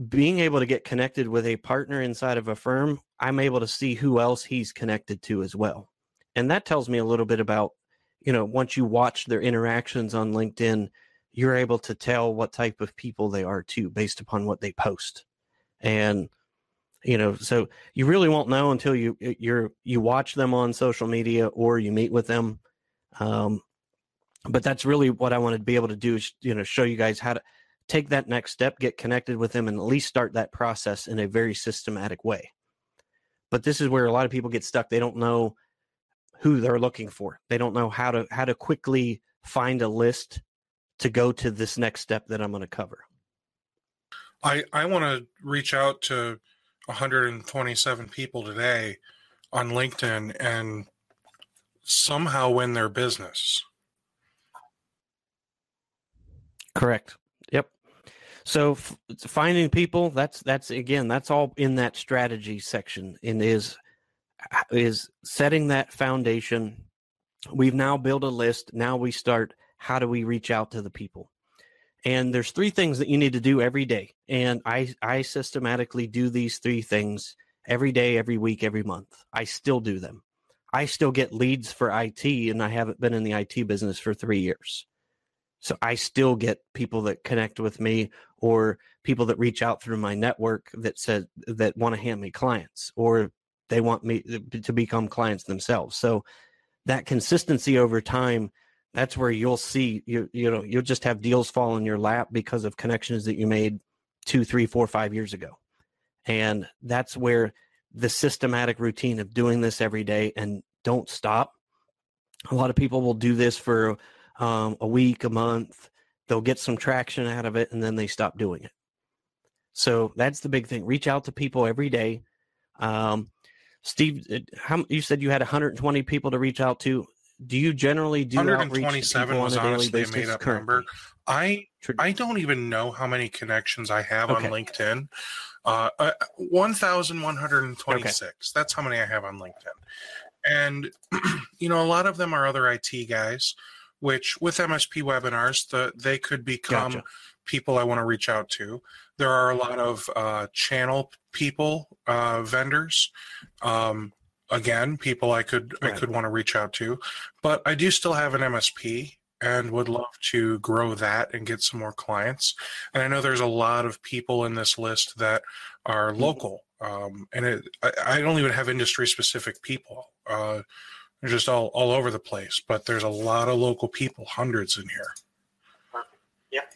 being able to get connected with a partner inside of a firm, I'm able to see who else he's connected to as well. And that tells me a little bit about, you know, once you watch their interactions on LinkedIn, you're able to tell what type of people they are too based upon what they post. And you know, so you really won't know until you you're you watch them on social media or you meet with them. Um, but that's really what I wanted to be able to do is you know show you guys how to take that next step, get connected with them, and at least start that process in a very systematic way. But this is where a lot of people get stuck. They don't know who they're looking for. They don't know how to how to quickly find a list to go to this next step that I'm going to cover. I I want to reach out to 127 people today on LinkedIn and somehow win their business. Correct. Yep. So f- finding people that's that's again that's all in that strategy section and is uh, is setting that foundation. We've now built a list. Now we start how do we reach out to the people? And there's three things that you need to do every day. And I I systematically do these three things every day, every week, every month. I still do them. I still get leads for IT and I haven't been in the IT business for 3 years. So I still get people that connect with me or people that reach out through my network that said that want to hand me clients or they want me to become clients themselves. So that consistency over time, that's where you'll see you you know you'll just have deals fall in your lap because of connections that you made two, three, four, five years ago. And that's where the systematic routine of doing this every day and don't stop. A lot of people will do this for um, a week, a month. They'll get some traction out of it and then they stop doing it. So that's the big thing. Reach out to people every day. Um, Steve, how, you said you had 120 people to reach out to. Do you generally do outreach to 127 people on was daily honestly a made up currently? number. I I don't even know how many connections I have Okay. on LinkedIn. Uh, uh, 1,126. That's how many I have on LinkedIn. And, you know, a lot of them are other IT guys, which with MSP webinars, the, they could become Gotcha. people I want to reach out to. There are a lot of uh, channel people, uh, vendors. Um, again, people I could I could want to reach out to, but I do still have an MSP and would love to grow that and get some more clients. And I know there's a lot of people in this list that are Mhm. local, um, and it, I, I don't even have industry specific people. Uh, they're just all all over the place, but there's a lot of local people, hundreds in here. Yep.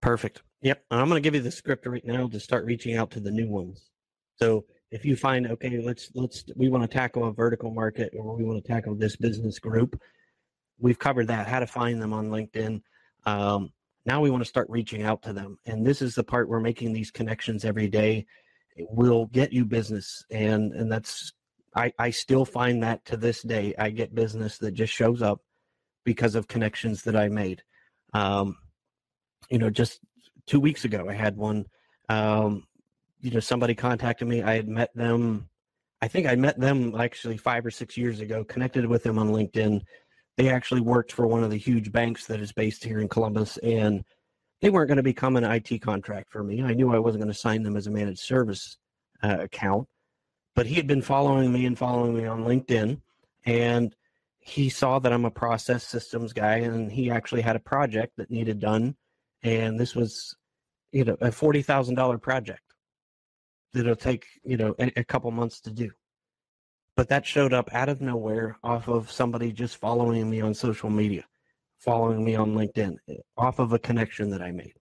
Perfect. Yep. I'm going to give you the script right now to start reaching out to the new ones. So if you find okay, let's let's we want to tackle a vertical market or we want to tackle this business group, we've covered that. How to find them on LinkedIn. Um, now we want to start reaching out to them, and this is the part we're making these connections every day. It will get you business, and and that's I I still find that to this day I get business that just shows up because of connections that I made. Um, you know, just two weeks ago, I had one. Um, you know, somebody contacted me. I had met them. I think I met them actually five or six years ago. Connected with them on LinkedIn. They actually worked for one of the huge banks that is based here in Columbus, and they weren't going to become an IT contract for me. I knew I wasn't going to sign them as a managed service uh, account, but he had been following me and following me on LinkedIn, and he saw that I'm a process systems guy, and he actually had a project that needed done and this was you know a forty thousand dollar project that'll take you know a, a couple months to do but that showed up out of nowhere off of somebody just following me on social media, following me on LinkedIn, eh, off of a connection that I made.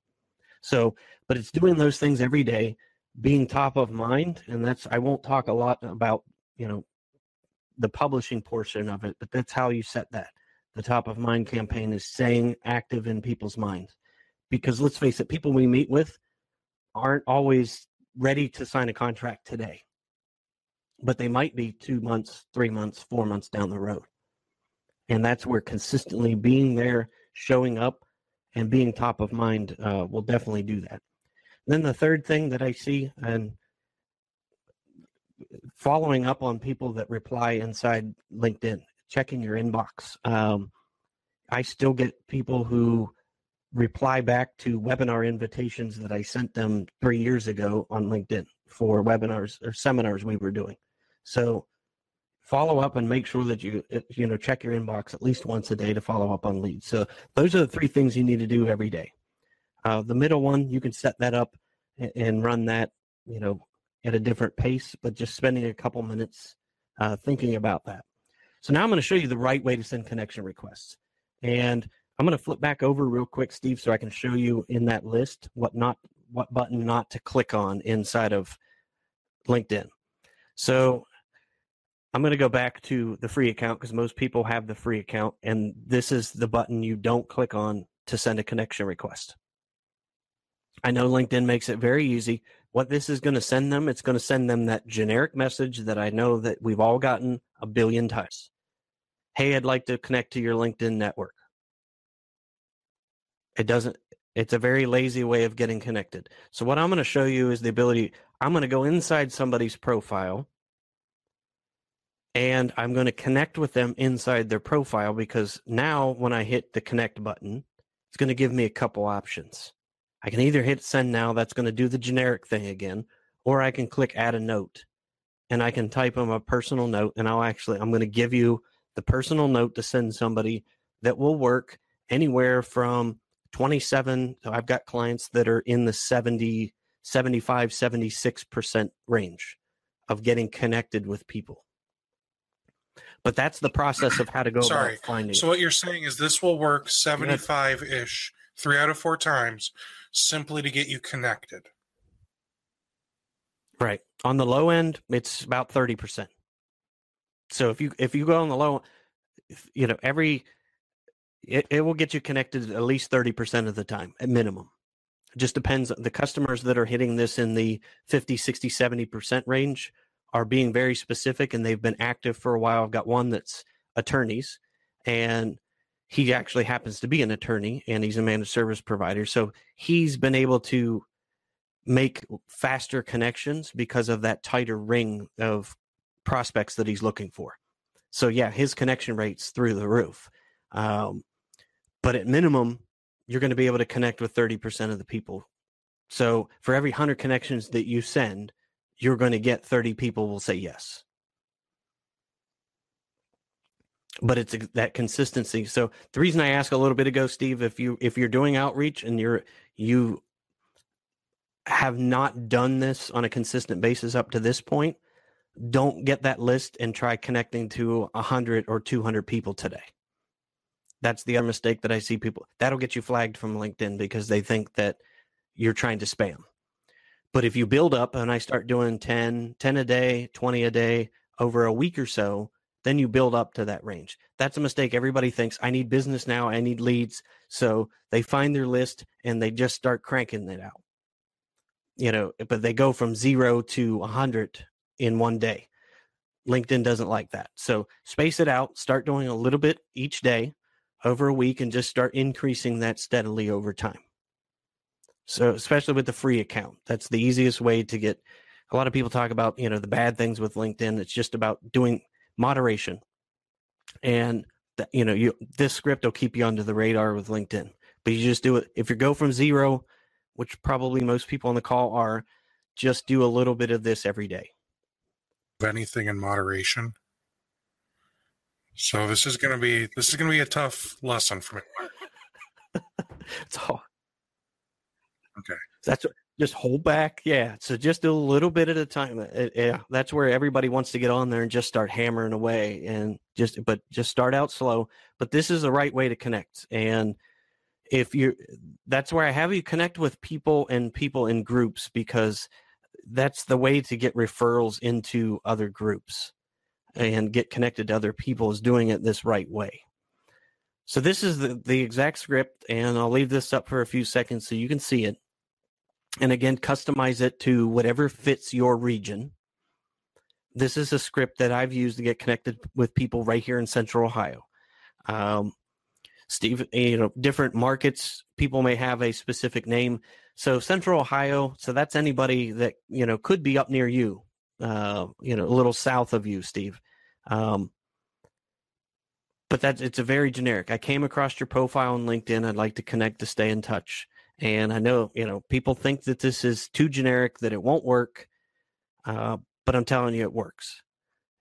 So, but it's doing those things every day, being top of mind, and that's I won't talk a lot about you know the publishing portion of it, but that's how you set that. The top of mind campaign is staying active in people's minds, because let's face it, people we meet with aren't always ready to sign a contract today, but they might be two months, three months, four months down the road. And that's where consistently being there, showing up, and being top of mind uh, will definitely do that. then the third thing that I see, and following up on people that reply inside LinkedIn, checking your inbox. Um, I still get people who reply back to webinar invitations that I sent them three years ago on LinkedIn for webinars or seminars we were doing. So follow up and make sure that you you know check your inbox at least once a day to follow up on leads. So those are the three things you need to do every day. Uh, the middle one you can set that up and run that you know at a different pace, but just spending a couple minutes uh, thinking about that. So now I'm going to show you the right way to send connection requests. And I'm going to flip back over real quick, Steve, so I can show you in that list what not what button not to click on inside of LinkedIn. So I'm going to go back to the free account because most people have the free account, and this is the button you don't click on to send a connection request. I know LinkedIn makes it very easy. What this is going to send them, it's going to send them that generic message that I know that we've all gotten a billion times. Hey, I'd like to connect to your LinkedIn network. It doesn't, it's a very lazy way of getting connected. So, what I'm going to show you is the ability, I'm going to go inside somebody's profile and I'm going to connect with them inside their profile because now when I hit the connect button, it's going to give me a couple options. I can either hit send now, that's going to do the generic thing again, or I can click add a note and I can type them a personal note and I'll actually, I'm going to give you the personal note to send somebody that will work anywhere from 27. So I've got clients that are in the 70, 75, 76% range of getting connected with people. But that's the process of how to go Sorry. about finding. So what you're saying is this will work 75 ish, three out of four times, simply to get you connected. Right. On the low end, it's about 30%. So if you if you go on the low you know, every it, it will get you connected at least 30% of the time at minimum. It just depends the customers that are hitting this in the 50, 60, 70% range are being very specific and they've been active for a while. I've got one that's attorneys and he actually happens to be an attorney and he's a managed service provider. So he's been able to make faster connections because of that tighter ring of prospects that he's looking for. So yeah, his connection rates through the roof. Um, but at minimum, you're going to be able to connect with 30% of the people. So for every 100 connections that you send, you're going to get 30 people will say yes. But it's that consistency. So the reason I asked a little bit ago, Steve, if you if you're doing outreach and you're you have not done this on a consistent basis up to this point, don't get that list and try connecting to 100 or 200 people today. That's the other mistake that I see people. That'll get you flagged from LinkedIn because they think that you're trying to spam. But if you build up and I start doing 10, 10 a day, 20 a day over a week or so, then you build up to that range. That's a mistake. Everybody thinks I need business now, I need leads. So they find their list and they just start cranking it out. You know, but they go from zero to 100 in one day. LinkedIn doesn't like that. So space it out, start doing a little bit each day over a week and just start increasing that steadily over time. So especially with the free account, that's the easiest way to get. A lot of people talk about you know the bad things with LinkedIn. It's just about doing moderation, and that, you know you this script will keep you under the radar with LinkedIn. But you just do it if you go from zero, which probably most people on the call are. Just do a little bit of this every day. Anything in moderation. So this is going to be this is going to be a tough lesson for me. it's all Okay. That's just hold back. Yeah. So just a little bit at a time. It, uh, yeah. That's where everybody wants to get on there and just start hammering away and just, but just start out slow. But this is the right way to connect. And if you, that's where I have you connect with people and people in groups because that's the way to get referrals into other groups and get connected to other people is doing it this right way. So this is the, the exact script, and I'll leave this up for a few seconds so you can see it. And again, customize it to whatever fits your region. This is a script that I've used to get connected with people right here in Central Ohio. Um, Steve, you know, different markets, people may have a specific name. So Central Ohio, so that's anybody that, you know, could be up near you, uh, you know, a little south of you, Steve. Um, but that's it's a very generic. I came across your profile on LinkedIn. I'd like to connect to stay in touch. And I know you know people think that this is too generic that it won't work, uh, but I'm telling you, it works.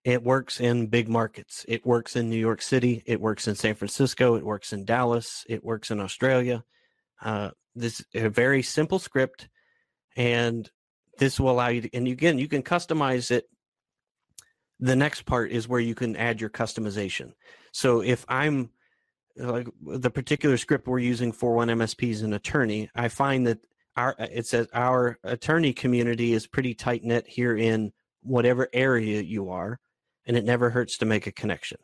It works in big markets. It works in New York City. It works in San Francisco. It works in Dallas. It works in Australia. Uh, this is a very simple script, and this will allow you to. And again, you can customize it the next part is where you can add your customization. So if I'm like the particular script we're using for one MSP is an attorney, I find that our it says our attorney community is pretty tight knit here in whatever area you are, and it never hurts to make a connection.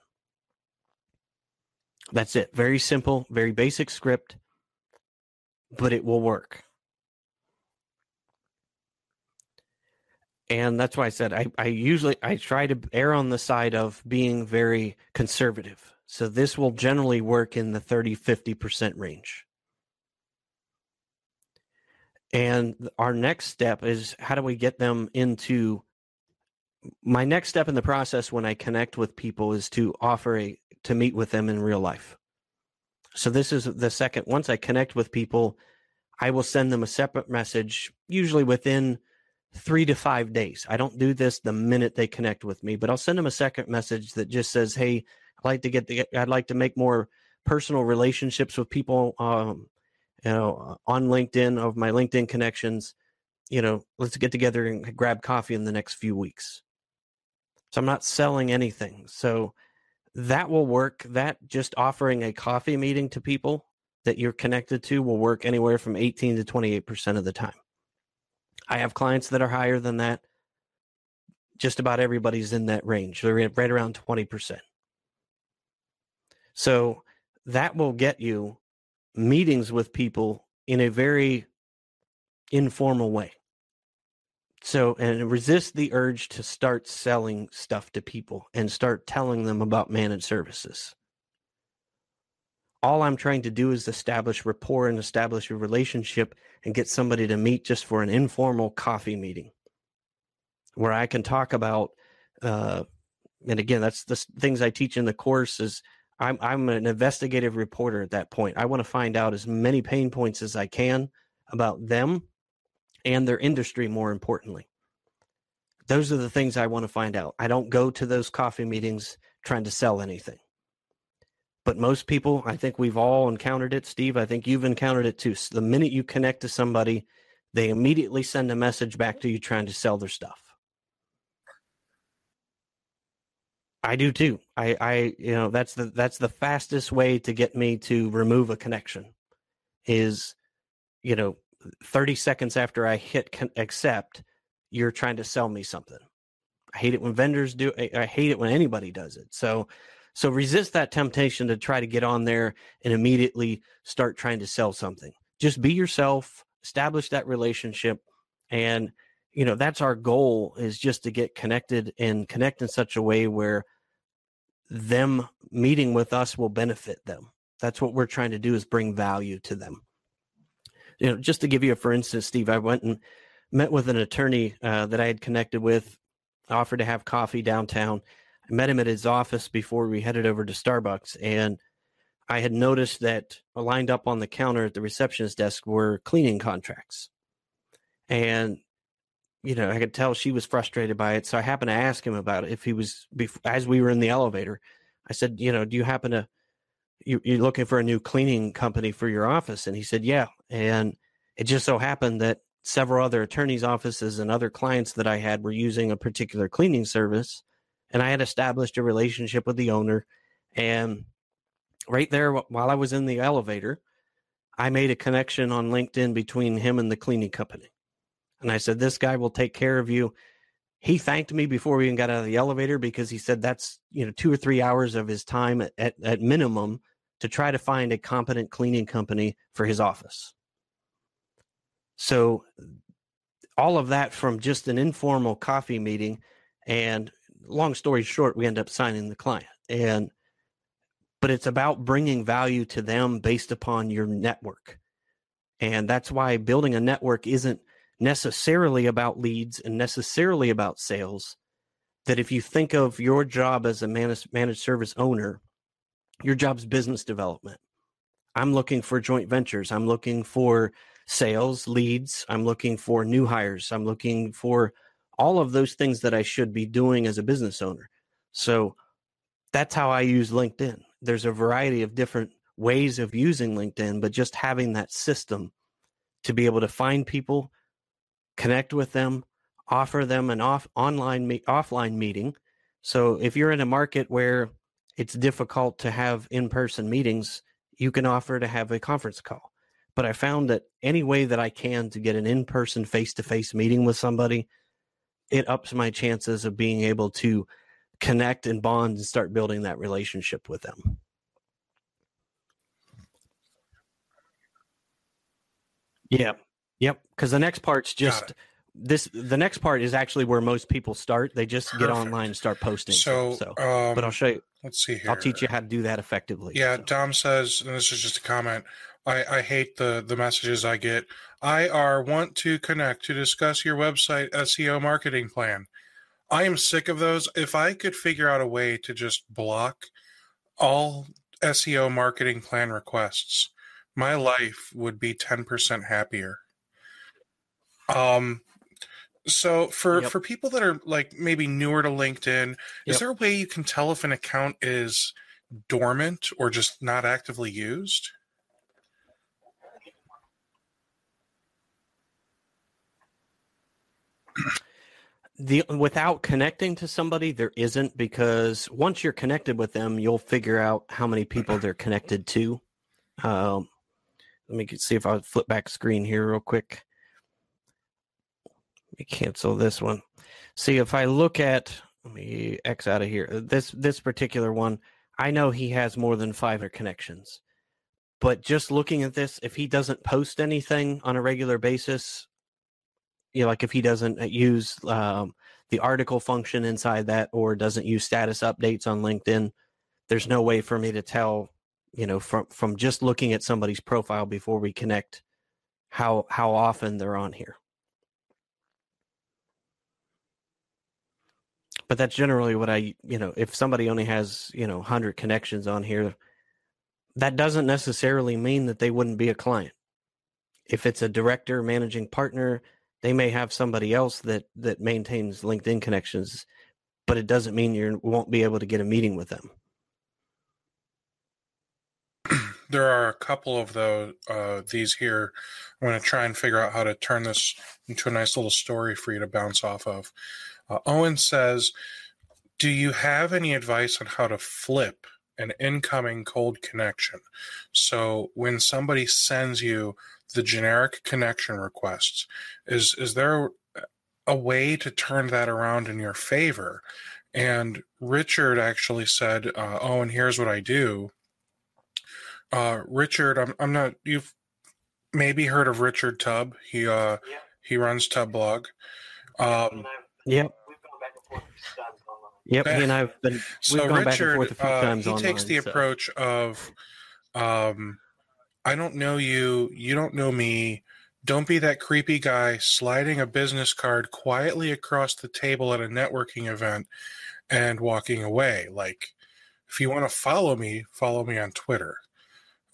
That's it. Very simple, very basic script, but it will work. And that's why I said I, I usually I try to err on the side of being very conservative. So this will generally work in the 30 50% range. And our next step is how do we get them into my next step in the process when I connect with people is to offer a to meet with them in real life. So this is the second once I connect with people, I will send them a separate message usually within three to five days. I don't do this the minute they connect with me, but I'll send them a second message that just says, "Hey, I'd like to get the, I'd like to make more personal relationships with people, um, you know, on LinkedIn of my LinkedIn connections. You know, let's get together and grab coffee in the next few weeks." So I'm not selling anything. So that will work. That just offering a coffee meeting to people that you're connected to will work anywhere from 18 to 28 percent of the time. I have clients that are higher than that. Just about everybody's in that range. They're right around 20%. So that will get you meetings with people in a very informal way. So, and resist the urge to start selling stuff to people and start telling them about managed services all I'm trying to do is establish rapport and establish a relationship and get somebody to meet just for an informal coffee meeting where I can talk about, uh, and again, that's the things I teach in the course is I'm, I'm an investigative reporter at that point. I want to find out as many pain points as I can about them and their industry, more importantly. Those are the things I want to find out. I don't go to those coffee meetings trying to sell anything but most people, I think we've all encountered it. Steve, I think you've encountered it too. So the minute you connect to somebody, they immediately send a message back to you trying to sell their stuff. I do too. I, I, you know, that's the that's the fastest way to get me to remove a connection, is, you know, thirty seconds after I hit con- accept, you're trying to sell me something. I hate it when vendors do. I, I hate it when anybody does it. So so resist that temptation to try to get on there and immediately start trying to sell something. Just be yourself, establish that relationship and you know that's our goal is just to get connected and connect in such a way where them meeting with us will benefit them. That's what we're trying to do is bring value to them. You know, just to give you a for instance, Steve, I went and met with an attorney uh, that I had connected with, offered to have coffee downtown I met him at his office before we headed over to Starbucks, and I had noticed that lined up on the counter at the receptionist desk were cleaning contracts. And, you know, I could tell she was frustrated by it. So I happened to ask him about it. If he was, as we were in the elevator, I said, you know, do you happen to, you, you're looking for a new cleaning company for your office? And he said, yeah. And it just so happened that several other attorneys' offices and other clients that I had were using a particular cleaning service, and I had established a relationship with the owner. And right there, while I was in the elevator, I made a connection on LinkedIn between him and the cleaning company. And I said, This guy will take care of you. He thanked me before we even got out of the elevator because he said that's, you know, two or three hours of his time at, at, minimum to try to find a competent cleaning company for his office. So all of that from just an informal coffee meeting and long story short we end up signing the client. And but it's about bringing value to them based upon your network. And that's why building a network isn't necessarily about leads and necessarily about sales that if you think of your job as a managed, managed service owner your job's business development. I'm looking for joint ventures. I'm looking for sales leads. I'm looking for new hires. I'm looking for all of those things that i should be doing as a business owner. So that's how i use linkedin. There's a variety of different ways of using linkedin but just having that system to be able to find people connect with them offer them an off online me- offline meeting. So if you're in a market where it's difficult to have in-person meetings you can offer to have a conference call. But I found that any way that I can to get an in person, face to face meeting with somebody, it ups my chances of being able to connect and bond and start building that relationship with them. Yeah. Yep. Because the next part's just this. The next part is actually where most people start. They just Perfect. get online and start posting. So, so um, but I'll show you. Let's see here. I'll teach you how to do that effectively. Yeah. So. Dom says, and this is just a comment. I, I hate the the messages I get. IR want to connect to discuss your website SEO marketing plan. I am sick of those. If I could figure out a way to just block all SEO marketing plan requests, my life would be 10% happier. Um so for yep. for people that are like maybe newer to LinkedIn, yep. is there a way you can tell if an account is dormant or just not actively used? the without connecting to somebody there isn't because once you're connected with them you'll figure out how many people they're connected to. Um, let me see if i flip back screen here real quick. Let me cancel this one. See if i look at let me x out of here this this particular one i know he has more than five connections. But just looking at this if he doesn't post anything on a regular basis you know, like if he doesn't uh, use um, the article function inside that or doesn't use status updates on LinkedIn, there's no way for me to tell, you know, from from just looking at somebody's profile before we connect how how often they're on here. But that's generally what I, you know, if somebody only has, you know, 100 connections on here, that doesn't necessarily mean that they wouldn't be a client. If it's a director, managing partner, they may have somebody else that that maintains LinkedIn connections, but it doesn't mean you won't be able to get a meeting with them. There are a couple of those uh, these here. I'm going to try and figure out how to turn this into a nice little story for you to bounce off of. Uh, Owen says, "Do you have any advice on how to flip an incoming cold connection? So when somebody sends you the generic connection requests. Is is there a way to turn that around in your favor? And Richard actually said, uh, "Oh, and here's what I do." Uh, Richard, I'm I'm not you've maybe heard of Richard Tubb. He uh yeah. he runs Tubb Blog. Um, yep. Yep, he and I've been so Richard, uh, he online, takes the so. approach of um, I don't know you, you don't know me. Don't be that creepy guy sliding a business card quietly across the table at a networking event and walking away. Like, if you want to follow me, follow me on Twitter.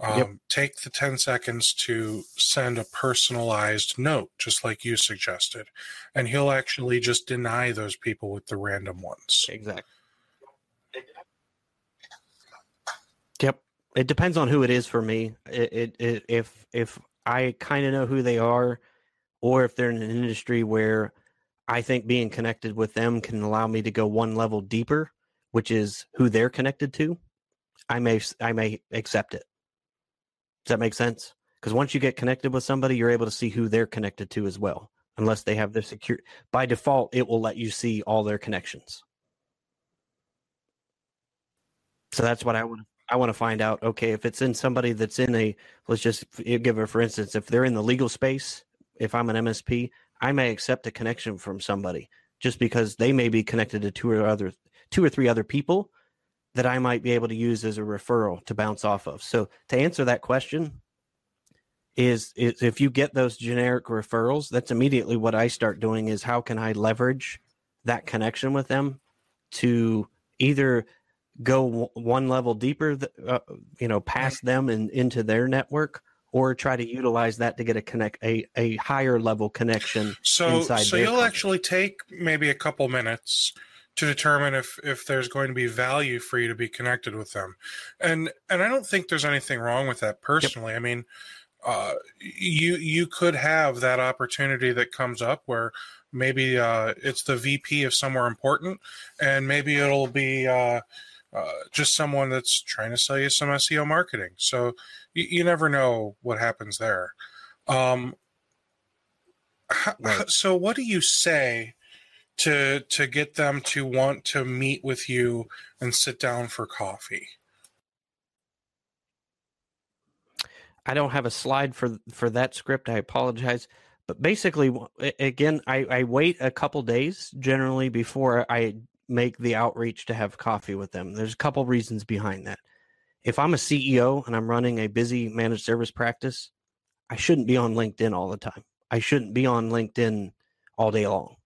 Um, yep. Take the 10 seconds to send a personalized note, just like you suggested. And he'll actually just deny those people with the random ones. Exactly. Yep it depends on who it is for me. It, it, it if if I kind of know who they are, or if they're in an industry where I think being connected with them can allow me to go one level deeper, which is who they're connected to, I may I may accept it. Does that make sense? Because once you get connected with somebody, you're able to see who they're connected to as well. Unless they have their secure by default, it will let you see all their connections. So that's what I would I want to find out. Okay, if it's in somebody that's in a let's just give it for instance, if they're in the legal space, if I'm an MSP, I may accept a connection from somebody just because they may be connected to two or other two or three other people that I might be able to use as a referral to bounce off of. So to answer that question is, is if you get those generic referrals, that's immediately what I start doing is how can I leverage that connection with them to either go w- one level deeper, th- uh, you know, past them and into their network, or try to utilize that to get a connect a, a higher level connection. So, so you'll company. actually take maybe a couple minutes to determine if if there's going to be value for you to be connected with them, and and I don't think there's anything wrong with that personally. Yep. I mean, uh, you you could have that opportunity that comes up where maybe uh, it's the VP of somewhere important, and maybe it'll be. Uh, uh, just someone that's trying to sell you some SEO marketing. So you, you never know what happens there. Um, right. So what do you say to to get them to want to meet with you and sit down for coffee? I don't have a slide for for that script. I apologize. But basically, again, I, I wait a couple days generally before I make the outreach to have coffee with them. There's a couple reasons behind that. If I'm a CEO and I'm running a busy managed service practice, I shouldn't be on LinkedIn all the time. I shouldn't be on LinkedIn all day long.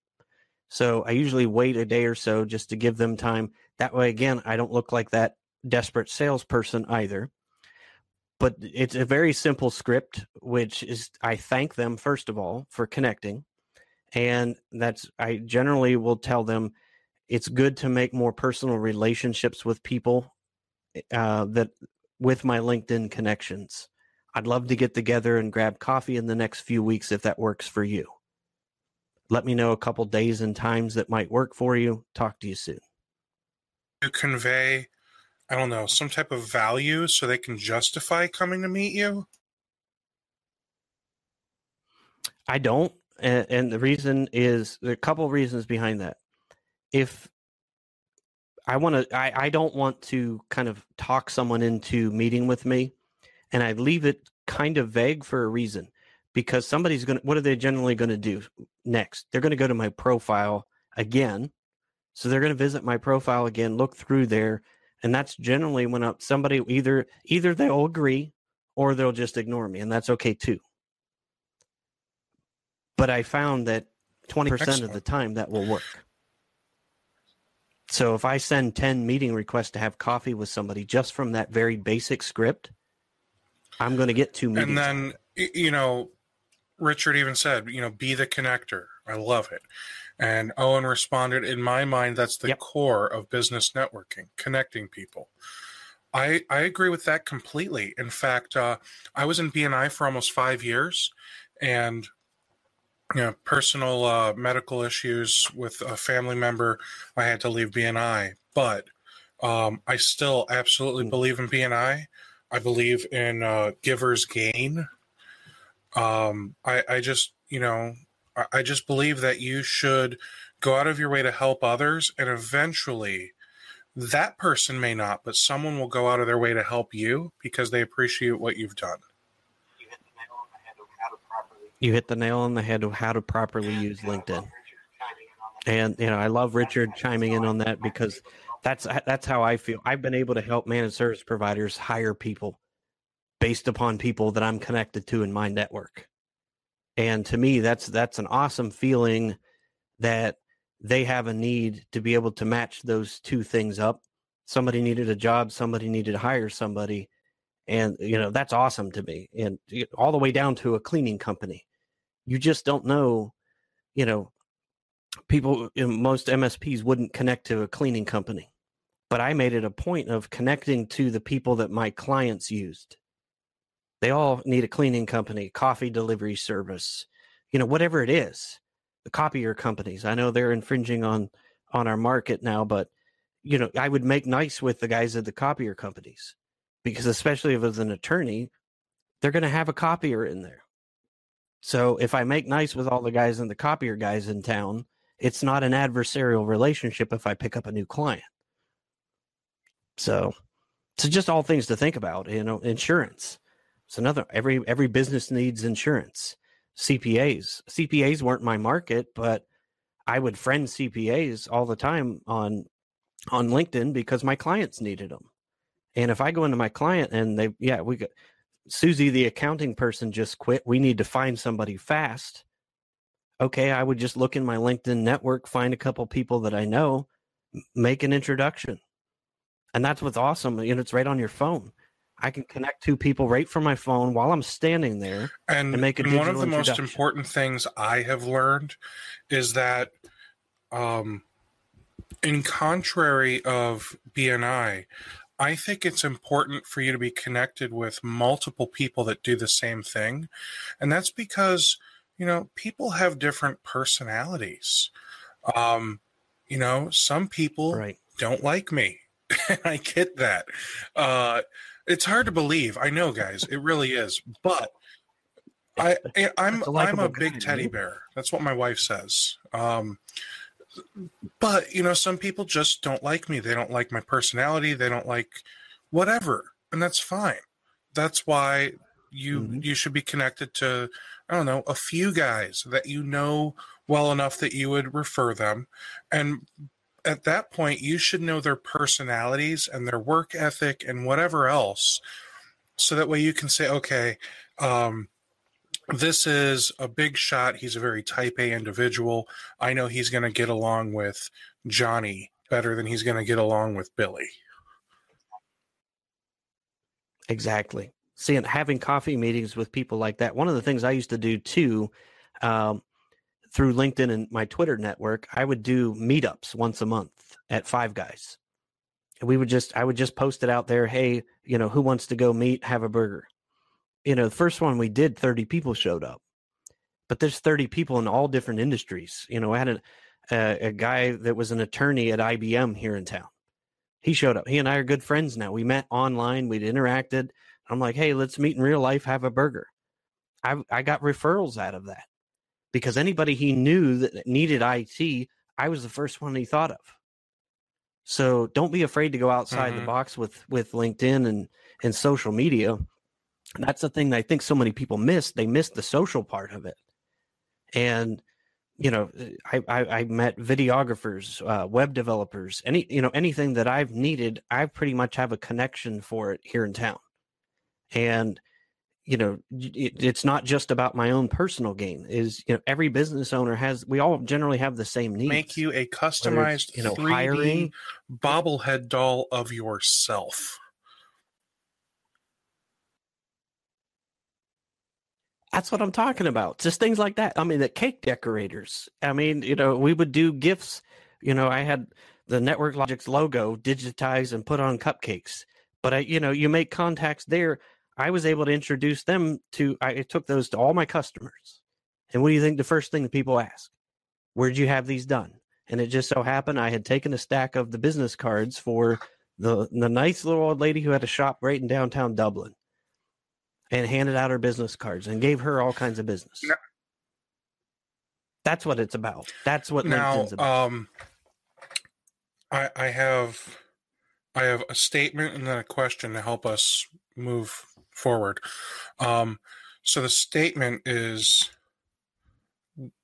So I usually wait a day or so just to give them time. That way, again, I don't look like that desperate salesperson either. But it's a very simple script, which is I thank them, first of all, for connecting. And that's, I generally will tell them, it's good to make more personal relationships with people uh, that with my LinkedIn connections. I'd love to get together and grab coffee in the next few weeks if that works for you. Let me know a couple days and times that might work for you. Talk to you soon. To convey, I don't know, some type of value so they can justify coming to meet you? I don't. And, and the reason is there are a couple reasons behind that if I want to, I, I don't want to kind of talk someone into meeting with me, and I leave it kind of vague for a reason because somebody's going to, what are they generally going to do next? They're going to go to my profile again. So they're going to visit my profile again, look through there. And that's generally when uh, somebody either, either they'll agree or they'll just ignore me. And that's okay too. But I found that 20% Excellent. of the time that will work. So if I send 10 meeting requests to have coffee with somebody just from that very basic script, I'm going to get two meetings. And then, you know, Richard even said, you know, be the connector. I love it. And Owen responded, in my mind, that's the yep. core of business networking, connecting people. I, I agree with that completely. In fact, uh, I was in BNI for almost five years, and you know, personal uh, medical issues with a family member, I had to leave BNI. But um, I still absolutely mm. believe in BNI. I believe in uh, givers gain. Um, I, I just, you know, I, I just believe that you should go out of your way to help others, and eventually, that person may not, but someone will go out of their way to help you because they appreciate what you've done. You hit the nail on the head of how to properly use LinkedIn. And you know, I love Richard chiming in on that because that's that's how I feel. I've been able to help managed service providers hire people based upon people that I'm connected to in my network. And to me, that's that's an awesome feeling that they have a need to be able to match those two things up. Somebody needed a job, somebody needed to hire somebody, and you know that's awesome to me and all the way down to a cleaning company. You just don't know you know people most msps wouldn't connect to a cleaning company but i made it a point of connecting to the people that my clients used. They all need a cleaning company coffee delivery service you know, whatever it is, the copier companies. I know they're infringing on on our market now, but you know, I would make nice with the guys at the copier companies because especially if it's an attorney, they're going to have a copier in there. So if I make nice with all the guys and the copier guys in town, it's not an adversarial relationship if I pick up a new client. So, so just all things to think about, you know, insurance. It's another every every business needs insurance. CPAs. CPAs weren't my market, but I would friend CPAs all the time on on LinkedIn because my clients needed them. And if I go into my client and they, yeah, we got Susie, the accounting person, just quit. We need to find somebody fast. Okay, I would just look in my LinkedIn network, find a couple people that I know, make an introduction. And that's what's awesome. You know, it's right on your phone. I can connect two people right from my phone while I'm standing there and, and make a and one of the most important things I have learned is that um, in contrary of BNI, I think it's important for you to be connected with multiple people that do the same thing. And that's because, you know, people have different personalities. Um, you know, some people right. don't like me. I get that. Uh, it's hard to believe. I know, guys. It really is. But I, I'm I'm a big teddy bear. That's what my wife says. Um, but you know, some people just don't like me. They don't like my personality. They don't like whatever, and that's fine. That's why you mm-hmm. you should be connected to I don't know a few guys that you know well enough that you would refer them, and at that point you should know their personalities and their work ethic and whatever else, so that way you can say, okay. Um, this is a big shot. He's a very type A individual. I know he's going to get along with Johnny better than he's going to get along with Billy. Exactly. Seeing having coffee meetings with people like that. One of the things I used to do too, um, through LinkedIn and my Twitter network, I would do meetups once a month at Five Guys. And we would just, I would just post it out there. Hey, you know, who wants to go meet, have a burger? You know, the first one we did, 30 people showed up, but there's 30 people in all different industries. You know, I had a, a, a guy that was an attorney at IBM here in town. He showed up. He and I are good friends now. We met online. We'd interacted. I'm like, hey, let's meet in real life, have a burger. I, I got referrals out of that because anybody he knew that needed IT, I was the first one he thought of. So don't be afraid to go outside mm-hmm. the box with with LinkedIn and and social media that's the thing that I think so many people miss. They miss the social part of it. And you know, I, I, I met videographers, uh, web developers, any you know anything that I've needed, I pretty much have a connection for it here in town. And you know, it, it's not just about my own personal gain. Is you know, every business owner has. We all generally have the same needs. Make you a customized, you know, 3D hiring bobblehead doll of yourself. That's what I'm talking about. Just things like that. I mean, the cake decorators. I mean, you know, we would do gifts. You know, I had the Network Logics logo digitized and put on cupcakes. But I, you know, you make contacts there. I was able to introduce them to. I took those to all my customers. And what do you think? The first thing that people ask, "Where'd you have these done?" And it just so happened I had taken a stack of the business cards for the the nice little old lady who had a shop right in downtown Dublin and handed out her business cards and gave her all kinds of business. Now, That's what it's about. That's what now, LinkedIn's about. Um, I, I have I have a statement and then a question to help us move forward. Um, so the statement is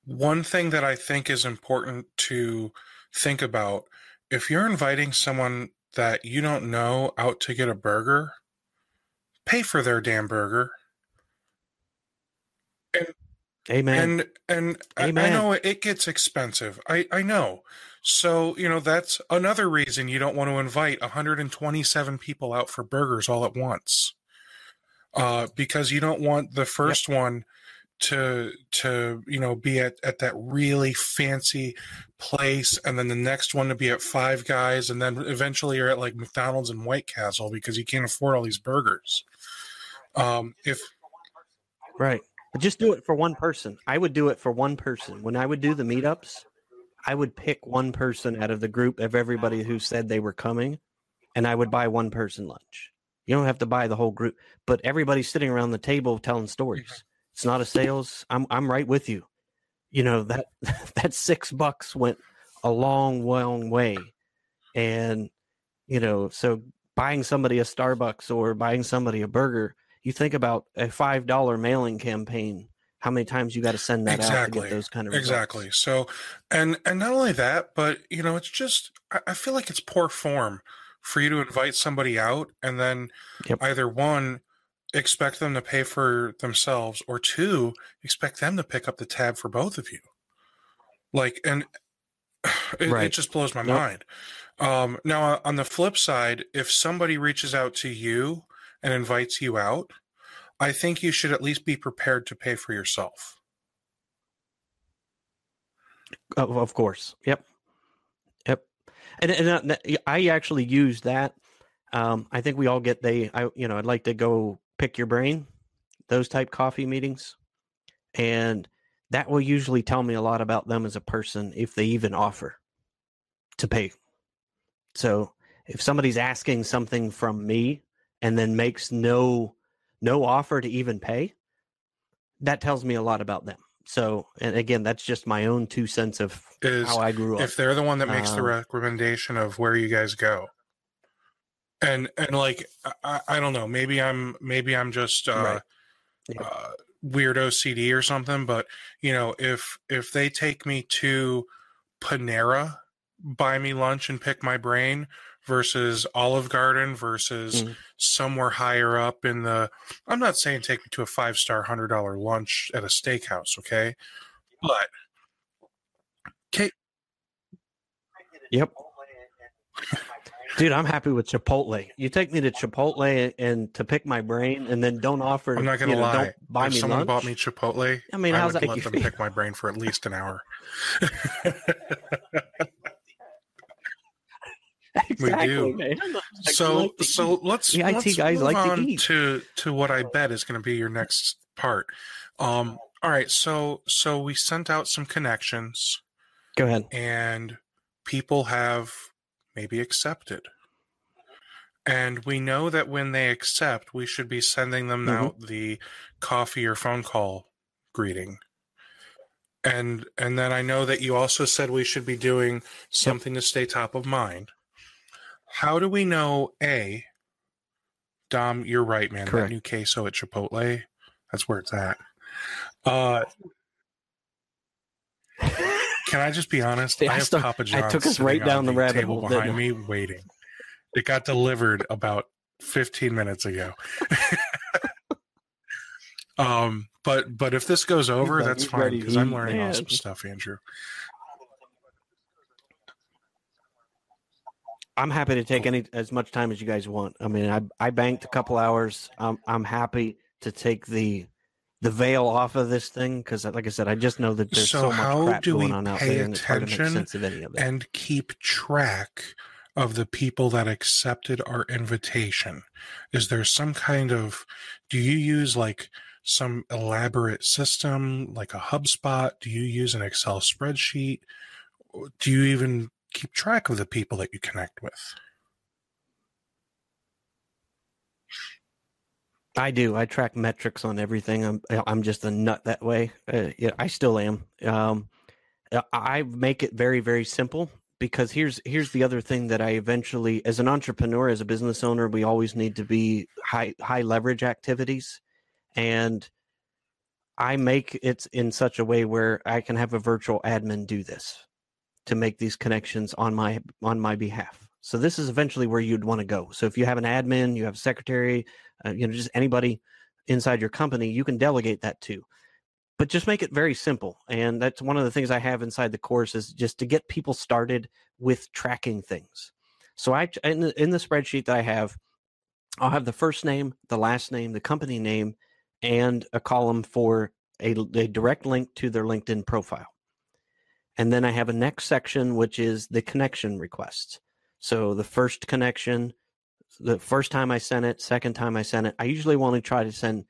one thing that I think is important to think about. If you're inviting someone that you don't know out to get a burger, pay for their damn burger. And, Amen. And and Amen. I, I know it gets expensive. I I know. So you know that's another reason you don't want to invite 127 people out for burgers all at once, uh, because you don't want the first yep. one to to you know be at, at that really fancy place and then the next one to be at five guys and then eventually you're at like mcdonald's and white castle because you can't afford all these burgers um if right Just do it for one person. I would do it for one person. When I would do the meetups, I would pick one person out of the group of everybody who said they were coming, and I would buy one person lunch. You don't have to buy the whole group, but everybody's sitting around the table telling stories. It's not a sales. I'm I'm right with you. You know that that six bucks went a long, long way, and you know so buying somebody a Starbucks or buying somebody a burger. You think about a five dollar mailing campaign. How many times you got to send that exactly. out to get those kind of results? exactly. So, and and not only that, but you know, it's just I, feel like it's poor form for you to invite somebody out and then Yep. either one expect them to pay for themselves or two expect them to pick up the tab for both of you like and it, Right. it just blows my Nope. mind um now on the flip side if somebody reaches out to you and invites you out i think you should at least be prepared to pay for yourself Of, course. Yep. Yep. And, and uh, I actually use that. Um, I think we all get they, I, you know, I'd like to go pick your brain, those type coffee meetings. And that will usually tell me a lot about them as a person if they even offer to pay. So if somebody's asking something from me and then makes no no offer to even pay, that tells me a lot about them. So, and again, that's just my own two cents of is how I grew up. if they're the one that makes the Um, recommendation of where you guys go and and like I, I don't know maybe i'm maybe i'm just uh, Right. Yeah. uh weird ocd or something but you know if if they take me to panera buy me lunch and pick my brain versus olive garden versus Mhm. somewhere higher up in the i'm not saying take me to a five star hundred dollar lunch at a steakhouse okay but Yep. Dude, I'm happy with Chipotle. You take me to Chipotle and to pick my brain, and then don't offer. I'm not gonna you know, lie. Don't buy if me someone lunch. bought me Chipotle, I mean, I how's would that let them pick my brain for at least an hour. exactly, do. so like to so let's The IT let's guys move like to on eat. to to what I bet is going to be your next part. Um, all right, so so we sent out some connections, Go ahead. and people have maybe accepted. And we know that when they accept, we should be sending them Mhm. out the coffee or phone call greeting. And and then I know that you also said we should be doing something to stay top of mind. How do we know a Dom, you're right, man. Correct. That new queso at Chipotle, that's where it's at. Uh can I just be honest? Yeah, I I have Papa I John's took us right down the rabbit table hole, behind me waiting. It got delivered about 15 minutes ago. um, but but if this goes over, that's fine because I'm learning man. awesome stuff, Andrew. I'm happy to take any as much time as you guys want. I mean, I I banked a couple hours. I'm I'm happy to take the the veil off of this thing because, like I said, I just know that there's So so, much crap going on out there, and it's hard to make attention sense of any of it. And keep track of the people that accepted our invitation. Is there some kind of do you use like some elaborate system like a HubSpot? Do you use an Excel spreadsheet? Do you even keep track of the people that you connect with? I do. I track metrics on everything. I'm I'm just a nut that way. Uh, yeah, I still am. Um, I- I make it very very simple because here's here's the other thing that I eventually, as an entrepreneur, as a business owner, we always need to be high high leverage activities, and I make it in such a way where I can have a virtual admin do this to make these connections on my on my behalf. So this is eventually where you'd want to go. So if you have an admin, you have a secretary, uh, you know, just anybody inside your company, you can delegate that to. But just make it very simple. And that's one of the things I have inside the course is just to get people started with tracking things. So I in the, in the spreadsheet that I have, I'll have the first name, the last name, the company name, and a column for a, a direct link to their LinkedIn profile. And then I have a next section, which is the connection requests. So the first connection, the first time I sent it, second time I sent it, I usually want to try to send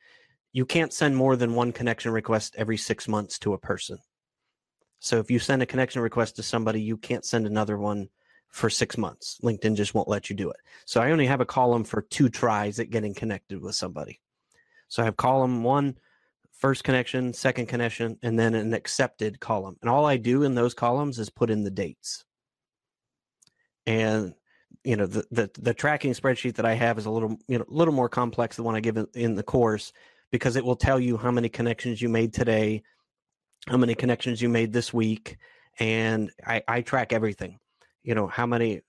you can't send more than one connection request every six months to a person. So if you send a connection request to somebody, you can't send another one for six months. LinkedIn just won't let you do it. So I only have a column for two tries at getting connected with somebody. So I have column one, first connection, second connection, and then an accepted column. And all I do in those columns is put in the dates. And you know the, the the tracking spreadsheet that I have is a little you know a little more complex than one I give in, in the course because it will tell you how many connections you made today, how many connections you made this week, and I, I track everything. You know how many,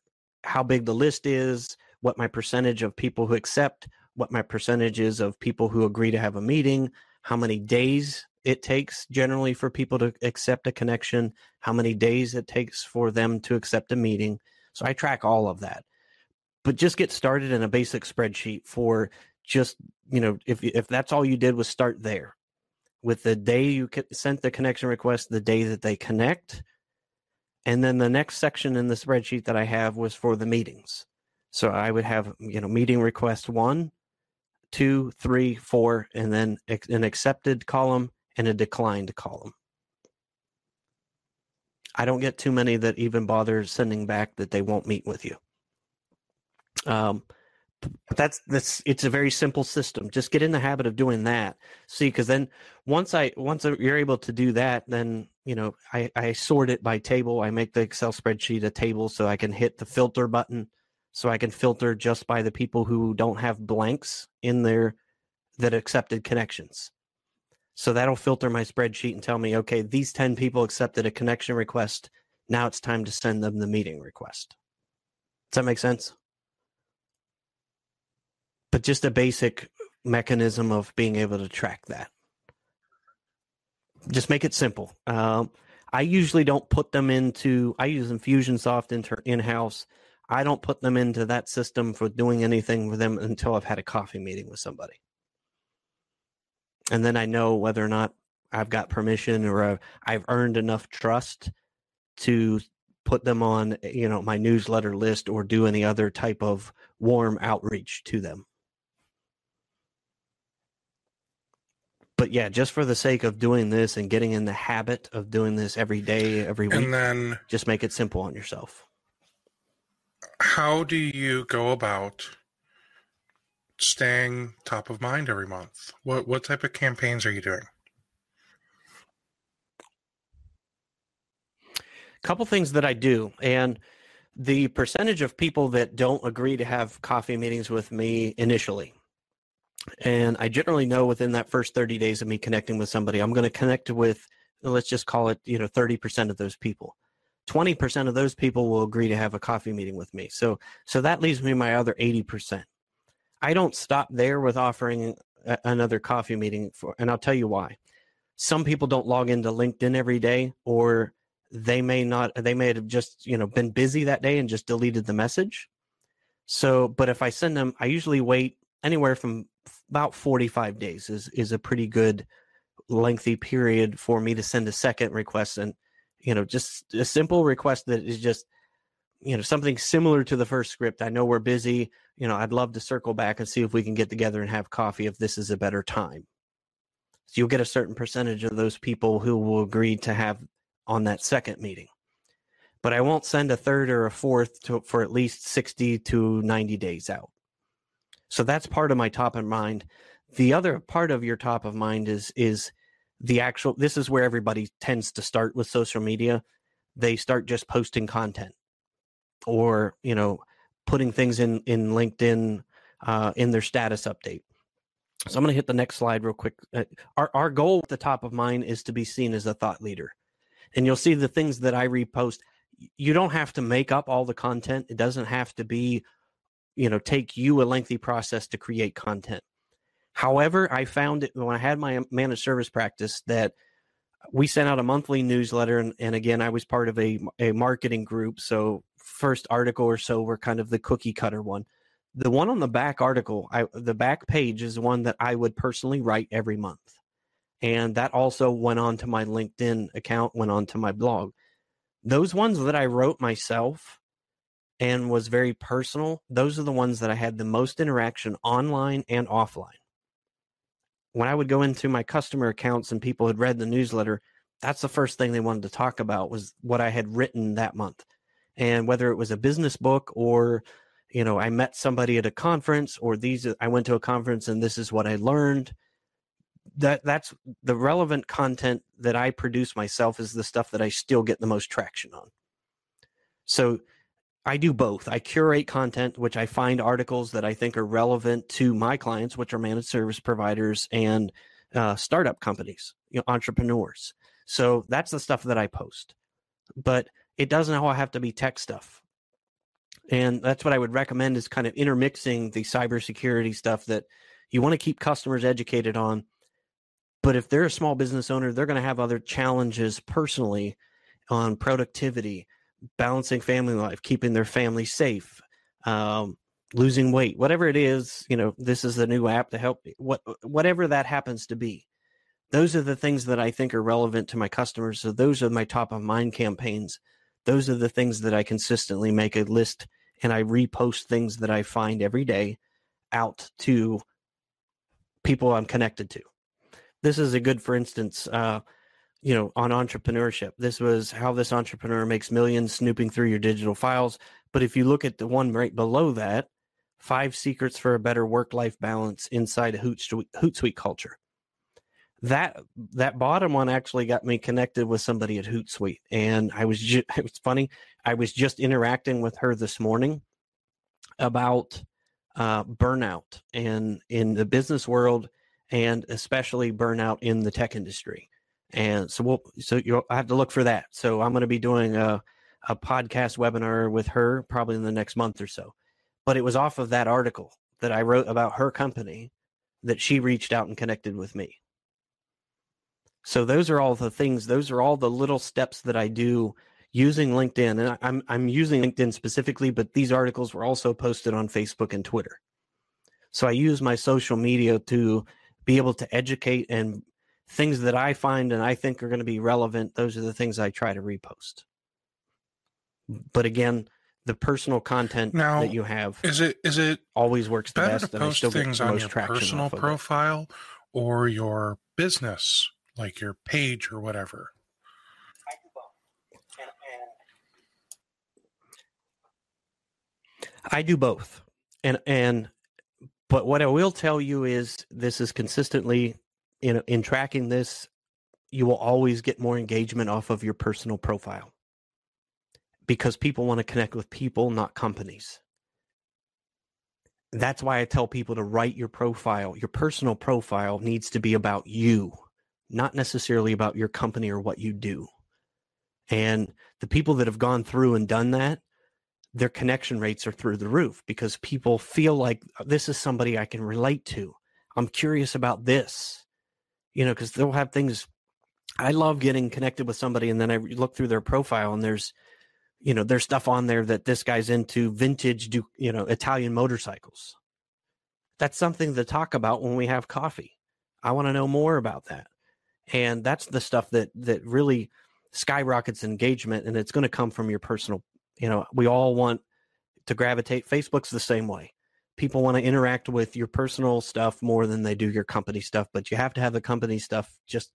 how big the list is, what my percentage of people who accept, what my percentage is of people who agree to have a meeting, how many days it takes generally for people to accept a connection, how many days it takes for them to accept a meeting. So I track all of that. But just get started in a basic spreadsheet for just, you know, if if that's all you did was start there with the day you sent the connection request, the day that they connect, and then the next section in the spreadsheet that I have was for the meetings. So I would have, you know, meeting request one, two, three, four, and then an accepted column and a declined column. I don't get too many that even bother sending back that they won't meet with you. Um, that's that's it's a very simple system. Just get in the habit of doing that. See, because then once I once you're able to do that, then you know I I sort it by table. I make the Excel spreadsheet a table so I can hit the filter button, so I can filter just by the people who don't have blanks in there that accepted connections. So that'll filter my spreadsheet and tell me, okay, these 10 people accepted a connection request. Now it's time to send them the meeting request. Does that make sense? But just a basic mechanism of being able to track that. Just make it simple. Um, I usually don't put them into, I use Infusionsoft in house. I don't put them into that system for doing anything with them until I've had a coffee meeting with somebody. And then I know whether or not I've got permission or I've earned enough trust to put them on you know my newsletter list or do any other type of warm outreach to them. But yeah just for the sake of doing this and getting in the habit of doing this every day every week and then just make it simple on yourself how do you go about staying top of mind every month? What what type of campaigns are you doing? Couple things that I do, and the percentage of people that don't agree to have coffee meetings with me initially. And I generally know within that first 30 days of me connecting with somebody, I'm going to connect with, let's just call it, you know, 30% of those people. 20% of those people will agree to have a coffee meeting with me. So, so that leaves me my other 80%. I don't stop there with offering a, another coffee meeting for, and I'll tell you why. Some people don't log into LinkedIn every day, or they may not. They may have just you know been busy that day and just deleted the message. So, but if I send them, I usually wait anywhere from about 45 days is is a pretty good lengthy period for me to send a second request and you know just a simple request that is just you know something similar to the first script. I know we're busy. You know i'd love to circle back and see if we can get together and have coffee if this is a better time. So you'll get a certain percentage of those people who will agree to have on that second meeting. But i won't send a third or a fourth to, for at least 60 to 90 days out. So that's part of my top of mind. The other part of your top of mind is is the actual this is where everybody tends to start with social media. They start just posting content or you know putting things in in linkedin uh, in their status update. So i'm going to hit the next slide real quick. Uh, our, our goal at the top of mind is to be seen as a thought leader. And you'll see the things that i repost you don't have to make up all the content. It doesn't have to be you know take you a lengthy process to create content however i found it when i had my managed service practice that we sent out a monthly newsletter and, and again i was part of a, a marketing group so first article or so were kind of the cookie cutter one. The one on the back article, I, the back page is one that I would personally write every month. And that also went on to my LinkedIn account, went on to my blog. Those ones that I wrote myself and was very personal, those are the ones that I had the most interaction online and offline. When I would go into my customer accounts and people had read the newsletter, that's the first thing they wanted to talk about was what I had written that month. And whether it was a business book or, you know, I met somebody at a conference or these, I went to a conference and this is what I learned. That that's the relevant content that I produce myself is the stuff that I still get the most traction on. So I do both. I curate content, which I find articles that I think are relevant to my clients, which are managed service providers and uh, startup companies, you know, entrepreneurs. So that's the stuff that I post. But it doesn't all have to be tech stuff. And that's what I would recommend is kind of intermixing the cybersecurity stuff that you want to keep customers educated on. But if they're a small business owner, they're going to have other challenges personally on productivity, balancing family life, keeping their family safe, um, losing weight, whatever it is. You know, this is the new app to help. What whatever that happens to be, those are the things that I think are relevant to my customers. So those are my top of mind campaigns. Those are the things that I consistently make a list and I repost things that I find every day out to people I'm connected to. This is a good, for instance, uh, you know, on entrepreneurship. This was how this entrepreneur makes millions snooping through your digital files. But if you look at the one right below that, five secrets for a better work-life balance inside a Hootsuite, Hootsuite culture. That that bottom one actually got me connected with somebody at Hootsuite, and I was just, it was funny. I was just interacting with her this morning about uh, burnout and in the business world, and especially burnout in the tech industry and so we'll so you'll I have to look for that. So I'm going to be doing a a podcast webinar with her probably in the next month or so. But it was off of that article that I wrote about her company that she reached out and connected with me. So those are all the things, those are all the little steps that I do using LinkedIn. And I'm I'm using LinkedIn specifically, but these articles were also posted on Facebook and Twitter. So I use my social media to be able to educate and things that I find and I think are going to be relevant, those are the things I try to repost. But again, the personal content now, that you have is it is it always works the best to post things on your personal profile or your business like your page or whatever I do both. And and but what I will tell you is this is consistently in in tracking this, you will always get more engagement off of your personal profile because people want to connect with people, not companies. That's why I tell people to write your profile. Your personal profile needs to be about you, not necessarily about your company or what you do. And the people that have gone through and done that, their connection rates are through the roof because people feel like this is somebody I can relate to. I'm curious about this you know, because they'll have things. I love getting connected with somebody, and then I look through their profile, and there's, you know, there's stuff on there that this guy's into vintage, do you know, Italian motorcycles. That's something to talk about when we have coffee. I want to know more about that, and that's the stuff that that really skyrockets engagement, and it's going to come from your personal. You know, we all want to gravitate. Facebook's the same way people want to interact with your personal stuff more than they do your company stuff but you have to have the company stuff just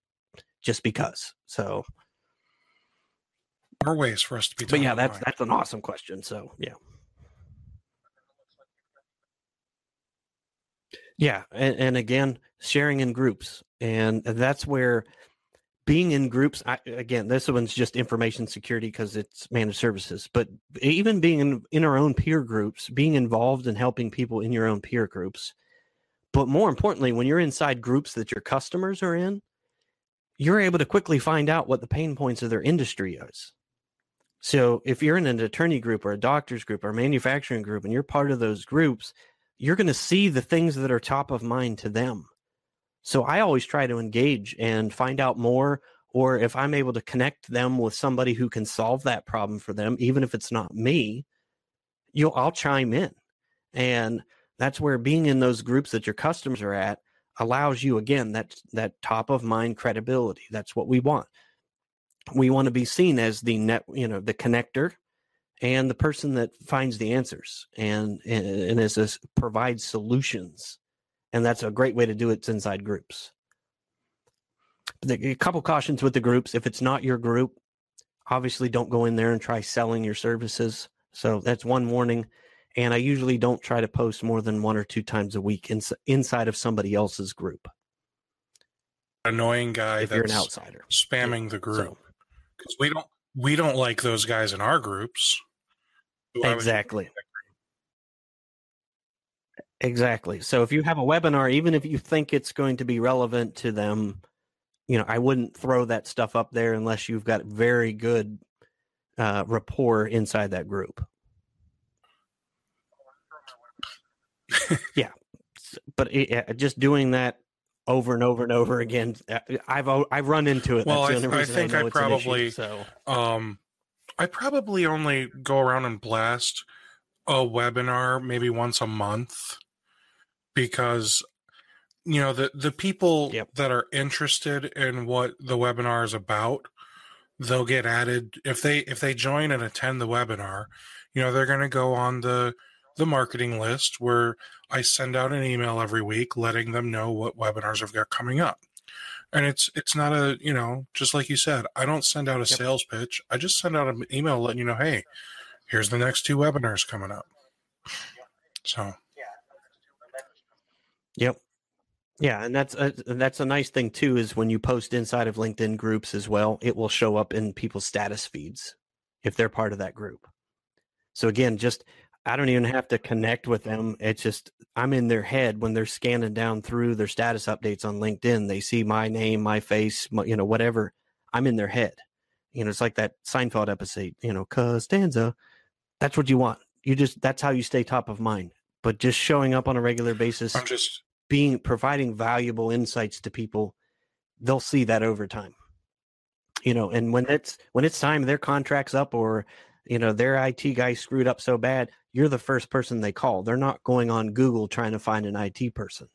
just because so. More ways for us to be but yeah that's that's an awesome question so yeah. Yeah and, and again sharing in groups and that's where being in groups I, again this one's just information security because it's managed services but even being in, in our own peer groups being involved in helping people in your own peer groups but more importantly when you're inside groups that your customers are in you're able to quickly find out what the pain points of their industry is. So if you're in an attorney group or a doctor's group or a manufacturing group and you're part of those groups you're going to see the things that are top of mind to them so I always try to engage and find out more, or if I'm able to connect them with somebody who can solve that problem for them, even if it's not me, you'll I'll chime in. And that's where being in those groups that your customers are at allows you again that that top of mind credibility. That's what we want. We want to be seen as the net, you know, the connector and the person that finds the answers and and, and is a, provides solutions and that's a great way to do it inside groups. The, a couple cautions with the groups: if it's not your group, obviously don't go in there and try selling your services. So that's one warning. And I usually don't try to post more than one or two times a week ins- inside of somebody else's group. Annoying guy if that's you're an outsider, spamming Yeah, the group because we don't we don't like those guys in our groups. Exactly. Exactly. So if you have a webinar, even if you think it's going to be relevant to them, you know, I wouldn't throw that stuff up there unless you've got very good uh, rapport inside that group. yeah, but it, uh, just doing that over and over and over again, uh, I've I've run into it. Well, I- I think I it's an issue, probably- so. Um, I probably only go around and blast a webinar maybe once a month because you know the the people Yep. that are interested in what the webinar is about they'll get added if they if they join and attend the webinar you know they're going to go on the the marketing list where i send out an email every week letting them know what webinars i've got coming up and it's it's not a you know just like you said i don't send out a Yep. sales pitch i just send out an email letting you know hey here's the next two webinars coming up so Yep. Yeah, and that's uh, a, that's a nice thing too. Is when you post inside of LinkedIn groups as well, it will show up in people's status feeds if they're part of that group. So again, just I don't even have to connect with them. It's just I'm in their head when they're scanning down through their status updates on LinkedIn. They see my name, my face, my, you know, whatever. I'm in their head. You know, it's like that Seinfeld episode. You know, Costanza. That's what you want. You just that's how you stay top of mind. But just showing up on a regular basis i'm just being providing valuable insights to people they'll see that over time. You know and when it's when it's time their contract's up or you know their IT guy screwed up so bad you're the first person they call. They're not going on Google trying to find an IT person.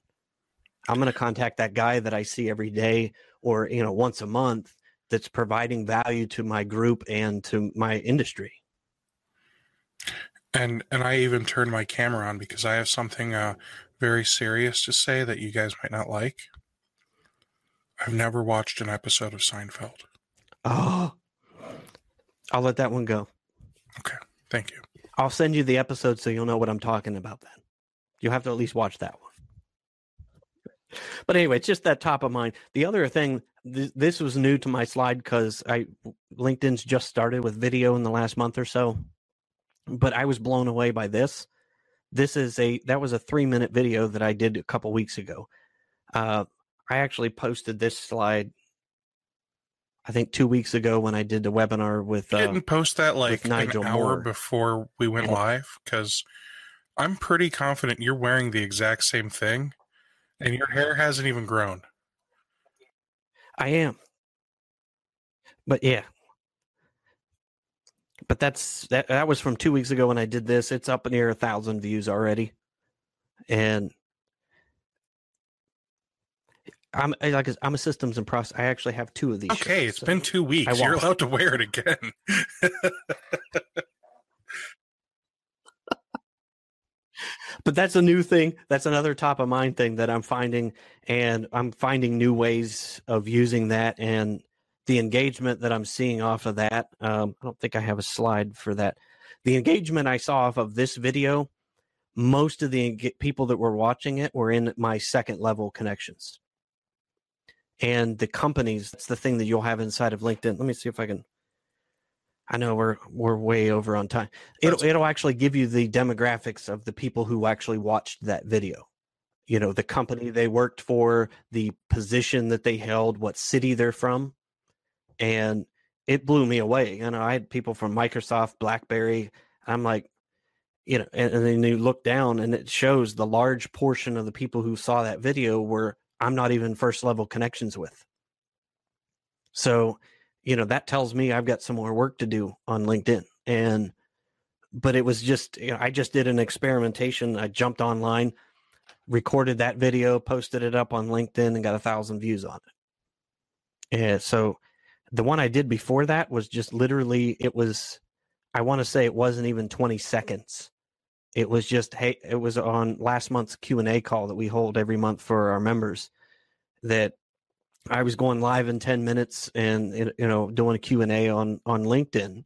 I'm going to contact that guy that I see every day or you know once a month that's providing value to my group and to my industry. And and I even turned my camera on because I have something uh, very serious to say that you guys might not like. I've never watched an episode of Seinfeld. oh I'll let that one go Okay. Thank you. I'll send you the episode so you'll know what I'm talking about then. You'll have to at least watch that one. But anyway, it's just that top of mind. The other thing, th- this was new to my slide because I LinkedIn's just started with video in the last month or so. But I was blown away by this. This is a that was a three minute video that I did a couple weeks ago. Uh, I actually posted this slide. I think two weeks ago when I did the webinar with You uh, didn't post that like an hour Moore. before we went live because I'm pretty confident you're wearing the exact same thing, and your hair hasn't even grown. I am. But yeah. But that's that that was from two weeks ago when I did this. It's up near a thousand views already. And I'm I- like I I'm a systems and process. I actually have two of these. Okay, shirts, it's been two weeks. You're allowed to wear it again. but that's a new thing. That's another top of mind thing that I'm finding, and I'm finding new ways of using that and the engagement that I'm seeing off of that. Um, I don't think I have a slide for that. The engagement I saw off of this video, most of the people that were watching it were in my second level connections. And the companies, that's the thing that you'll have inside of LinkedIn. Let me see if I can. I know we're we're way over on time. It'll That's- it'll actually give you the demographics of the people who actually watched that video. You know, the company they worked for, the position that they held, what city they're from. And it blew me away. You know, I had people from Microsoft, BlackBerry. I'm like, you know, and, and then you look down and it shows the large portion of the people who saw that video were I'm not even first level connections with. So, you know, that tells me I've got some more work to do on LinkedIn. And but it was just you know, I just did an experimentation. I jumped online, recorded that video, posted it up on LinkedIn, and got a thousand views on it. Yeah. so the one I did before that was just literally it was I want to say it wasn't even 20 seconds It was just hey, it was on last month's Q and A call that we hold every month for our members. That I was going live in ten minutes and you know doing a Q and A on on LinkedIn,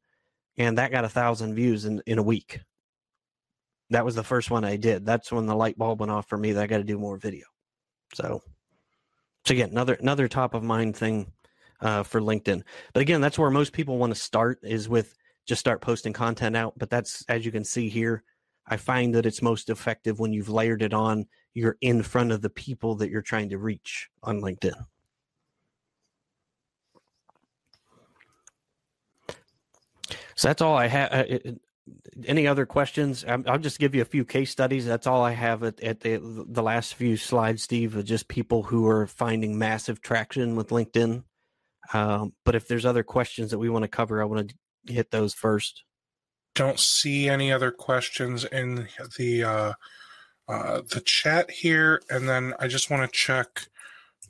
and that got a thousand views in in a week. That was the first one I did. That's when the light bulb went off for me that I got to do more video. So, so again, another another top of mind thing uh, for LinkedIn. But again, that's where most people want to start is with just start posting content out. But that's as you can see here, I find that it's most effective when you've layered it on. You're in front of the people that you're trying to reach on LinkedIn. So that's all I have. Uh, any other questions? I'll just give you a few case studies. That's all I have at, at the, the last few slides, Steve, of just people who are finding massive traction with LinkedIn. Um, but if there's other questions that we want to cover, I want to hit those first. Don't see any other questions in the uh, uh, the chat here, and then I just want to check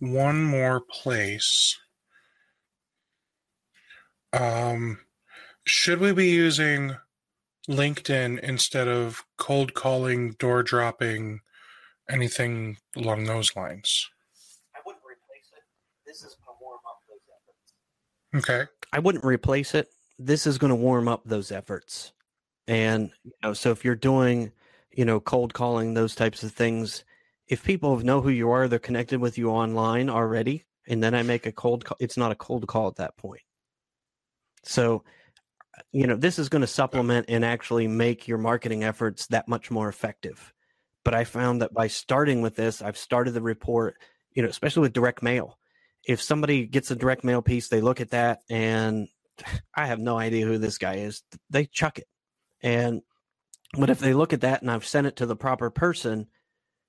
one more place. Um, should we be using LinkedIn instead of cold calling, door dropping, anything along those lines. I wouldn't replace it. This is going to warm up those efforts. Okay. I wouldn't replace it. This is going to warm up those efforts. And you know, so if you're doing, you know, cold calling, those types of things, if people know who you are, they're connected with you online already, and then I make a cold call, it's not a cold call at that point. So uh, you know this is going to supplement and actually make your marketing efforts that much more effective but i found that by starting with this i've started the report you know especially with direct mail if somebody gets a direct mail piece they look at that and i have no idea who this guy is they chuck it and but if they look at that and i've sent it to the proper person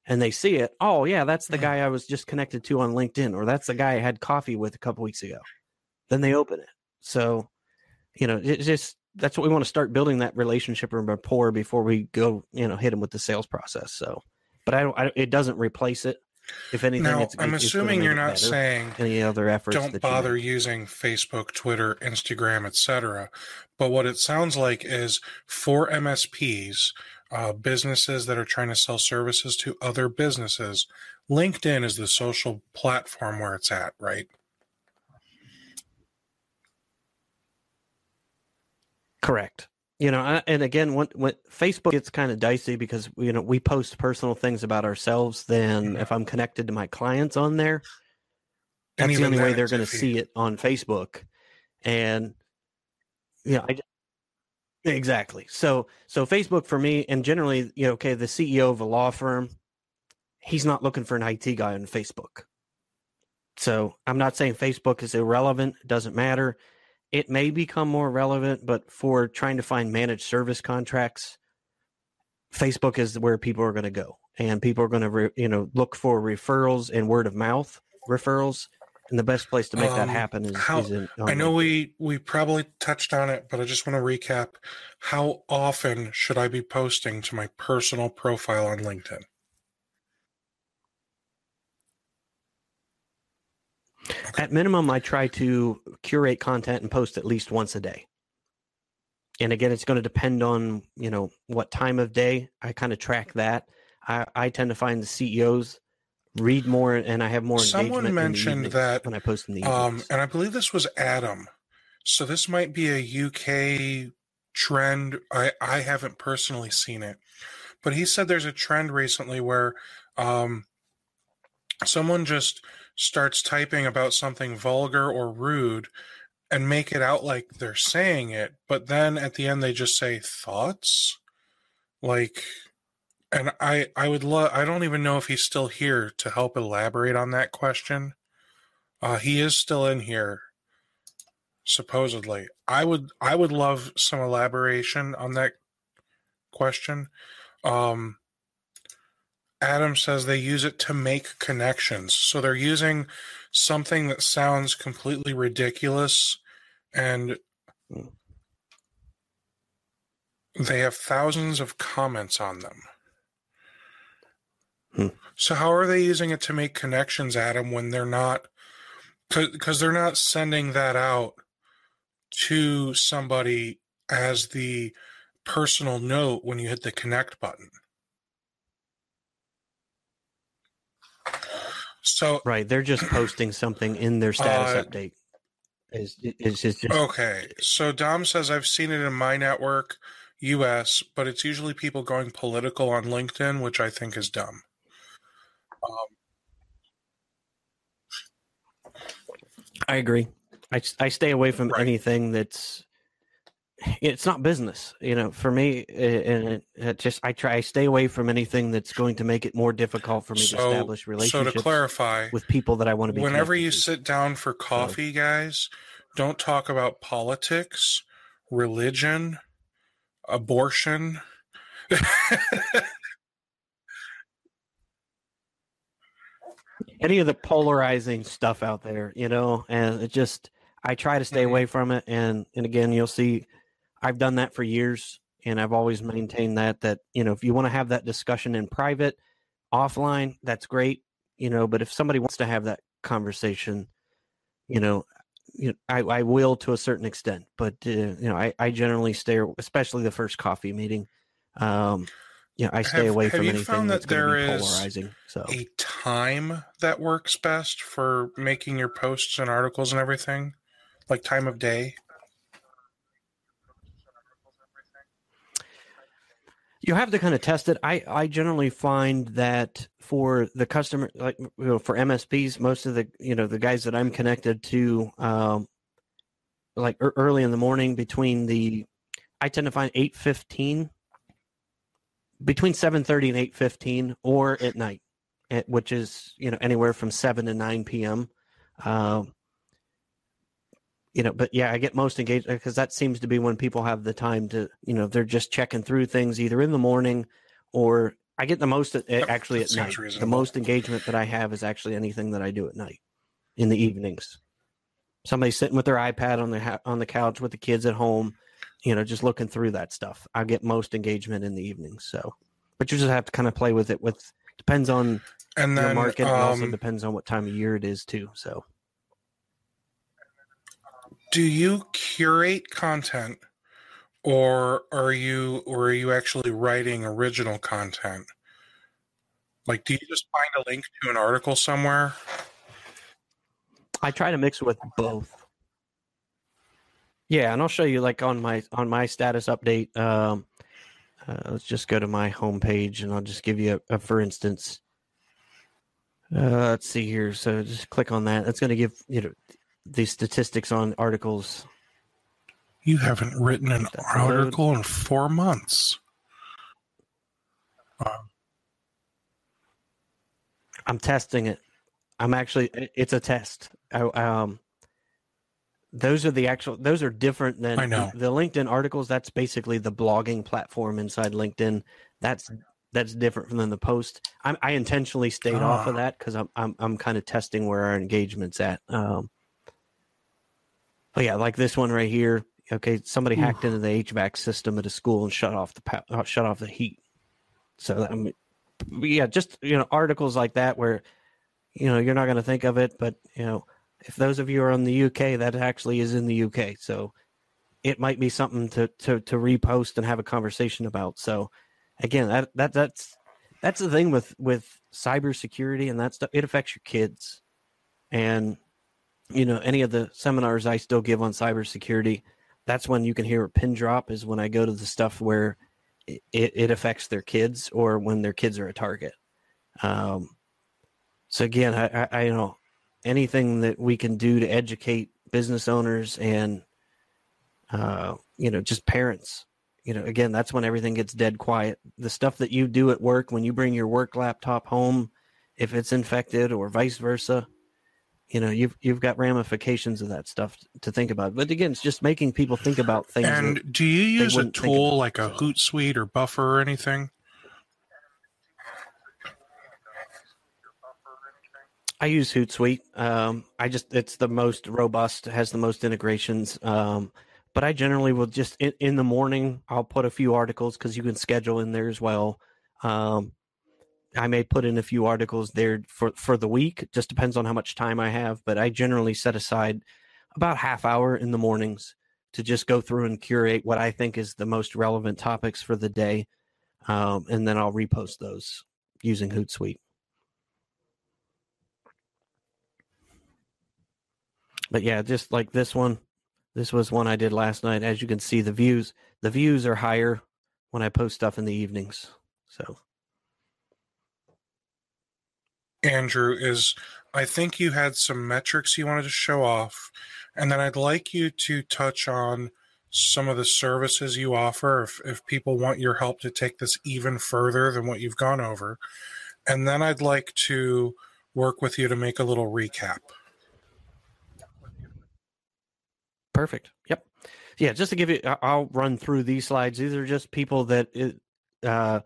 and they see it oh yeah that's the guy i was just connected to on linkedin or that's the guy i had coffee with a couple weeks ago then they open it so you know, it's just that's what we want to start building that relationship and rapport before we go, you know, hit them with the sales process. So, but I don't, I, it doesn't replace it. If anything, now, it's, I'm it's assuming you're not saying any other efforts. Don't bother using Facebook, Twitter, Instagram, etc. But what it sounds like is for MSPs, uh, businesses that are trying to sell services to other businesses, LinkedIn is the social platform where it's at, right? Correct. You know, and again, when, when Facebook gets kind of dicey because you know we post personal things about ourselves. Then if I'm connected to my clients on there, that's the only way they're going to see it on Facebook. And yeah, I exactly. So so Facebook for me, and generally, you know, okay, the CEO of a law firm, he's not looking for an IT guy on Facebook. So I'm not saying Facebook is irrelevant; it doesn't matter it may become more relevant, but for trying to find managed service contracts, Facebook is where people are going to go, and people are going to re, you know look for referrals and word of mouth referrals. And the best place to make um, that happen is, how, is in. I know we we probably touched on it, but I just want to recap. How often should I be posting to my personal profile on LinkedIn? At minimum, I try to curate content and post at least once a day. And again, it's going to depend on you know what time of day. I kind of track that. I, I tend to find the CEOs read more, and I have more. Engagement. Someone mentioned that when I post in the um, and I believe this was Adam. So this might be a UK trend. I I haven't personally seen it, but he said there's a trend recently where um, someone just starts typing about something vulgar or rude and make it out like they're saying it, but then at the end they just say thoughts. Like and I I would love I don't even know if he's still here to help elaborate on that question. Uh he is still in here supposedly. I would I would love some elaboration on that question. Um Adam says they use it to make connections. So they're using something that sounds completely ridiculous and they have thousands of comments on them. Hmm. So how are they using it to make connections, Adam, when they're not because they're not sending that out to somebody as the personal note when you hit the connect button. So Right. They're just posting something in their status Uh, update. Is is just okay, so Dom says I've seen it in my network, US, but it's usually people going political on LinkedIn, which I think is dumb. Um, I agree. I, I stay away from Right. anything that's it's not business, you know. For me, and it, it just I try I stay away from anything that's going to make it more difficult for me to So- establish so relationships to clarify, with people that I want to be. whenever you to. sit down for coffee, guys, don't talk about politics, religion, abortion. any of the polarizing stuff out there, you know, and it just I try to stay Mhm. away from it. And and again, you'll see, I've done that for years, and I've always maintained that that you know if you want to have that discussion in private, offline, that's great, you know. But if somebody wants to have that conversation, you know. You know, I, I will to a certain extent, but uh, you know, I, I generally stay, especially the first coffee meeting. Um, you know, I stay Have- away have from anything found that's that going to be polarizing. So a time that works best for making your posts and articles and everything? Like time of day? You have to kind of test it. I I generally find that for the customer, like you know, for MSPs, most of the you know the guys that I'm connected to, um, like ear- early in the morning between the, I tend to find eight fifteen, between seven thirty and eight fifteen, or at night, which is you know anywhere from seven to nine p.m. Um, you know, but yeah, I get most engaged because that seems to be when people have the time to, you know, they're just checking through things either in the morning or I get the most at, actually that at night. The most engagement that I have is actually anything that I do at night in the evenings. Somebody sitting with their iPad on the ha- on the couch with the kids at home, you know, just looking through that stuff. I get most engagement in the evenings. So, but you just have to kind of play with it. With depends on And your then market, and also um, depends on what time of year it is too. So. Do you curate content or are you or are you actually writing original content? Like do you just find a link to an article somewhere? I try to mix with both. Yeah, and I'll show you like on my on my status update. Um, uh, let's just go to my homepage, and I'll just give you a, a for instance. Uh, let's see here. So just click on that. That's going to give you know the statistics on articles. You haven't written an That's a load. article in 4 months. I'm testing it. I'm actually it's a test. I, um, those are the actual. Those are different than I know. the LinkedIn articles. That's basically the blogging platform inside LinkedIn. That's that's different than the post. I'm, I intentionally stayed off of Ah. that because I'm I'm I'm kind of testing where our engagement's at. Um, but yeah, like this one right here. Okay, somebody Oof. hacked into the HVAC system at a school and shut off the uh, shut off the heat. So I mean, yeah, just you know articles like that where you know you're not going to think of it, but you know if those of you are in the UK, that actually is in the UK, so it might be something to to to repost and have a conversation about. So again, that that that's that's the thing with with cybersecurity and that stuff. It affects your kids, and you know any of the seminars I still give on cybersecurity. That's when you can hear a pin drop. Is when I go to the stuff where it, it affects their kids or when their kids are a target. Um, so again, I, I, I you know anything that we can do to educate business owners and uh, you know just parents. You know, again, that's when everything gets dead quiet. The stuff that you do at work when you bring your work laptop home, if it's infected or vice versa, you know you've you've got ramifications of that stuff to think about. But again, it's just making people think about things. And do you use a tool like a. Hootsuite or Buffer or anything? I use Hootsuite. Um, I just it's the most robust, has the most integrations. Um, but I generally will just in, in the morning I'll put a few articles because you can schedule in there as well. Um, I may put in a few articles there for for the week. It just depends on how much time I have. But I generally set aside about half hour in the mornings to just go through and curate what I think is the most relevant topics for the day. Um, and then I'll repost those using Hootsuite. But yeah, just like this one, this was one I did last night. As you can see, the views the views are higher when I post stuff in the evenings. So Andrew, is I think you had some metrics you wanted to show off, and then I'd like you to touch on some of the services you offer if, if people want your help to take this even further than what you've gone over. And then I'd like to work with you to make a little recap. Perfect. Yep. Yeah, just to give you, I'll run through these slides. These are just people that uh,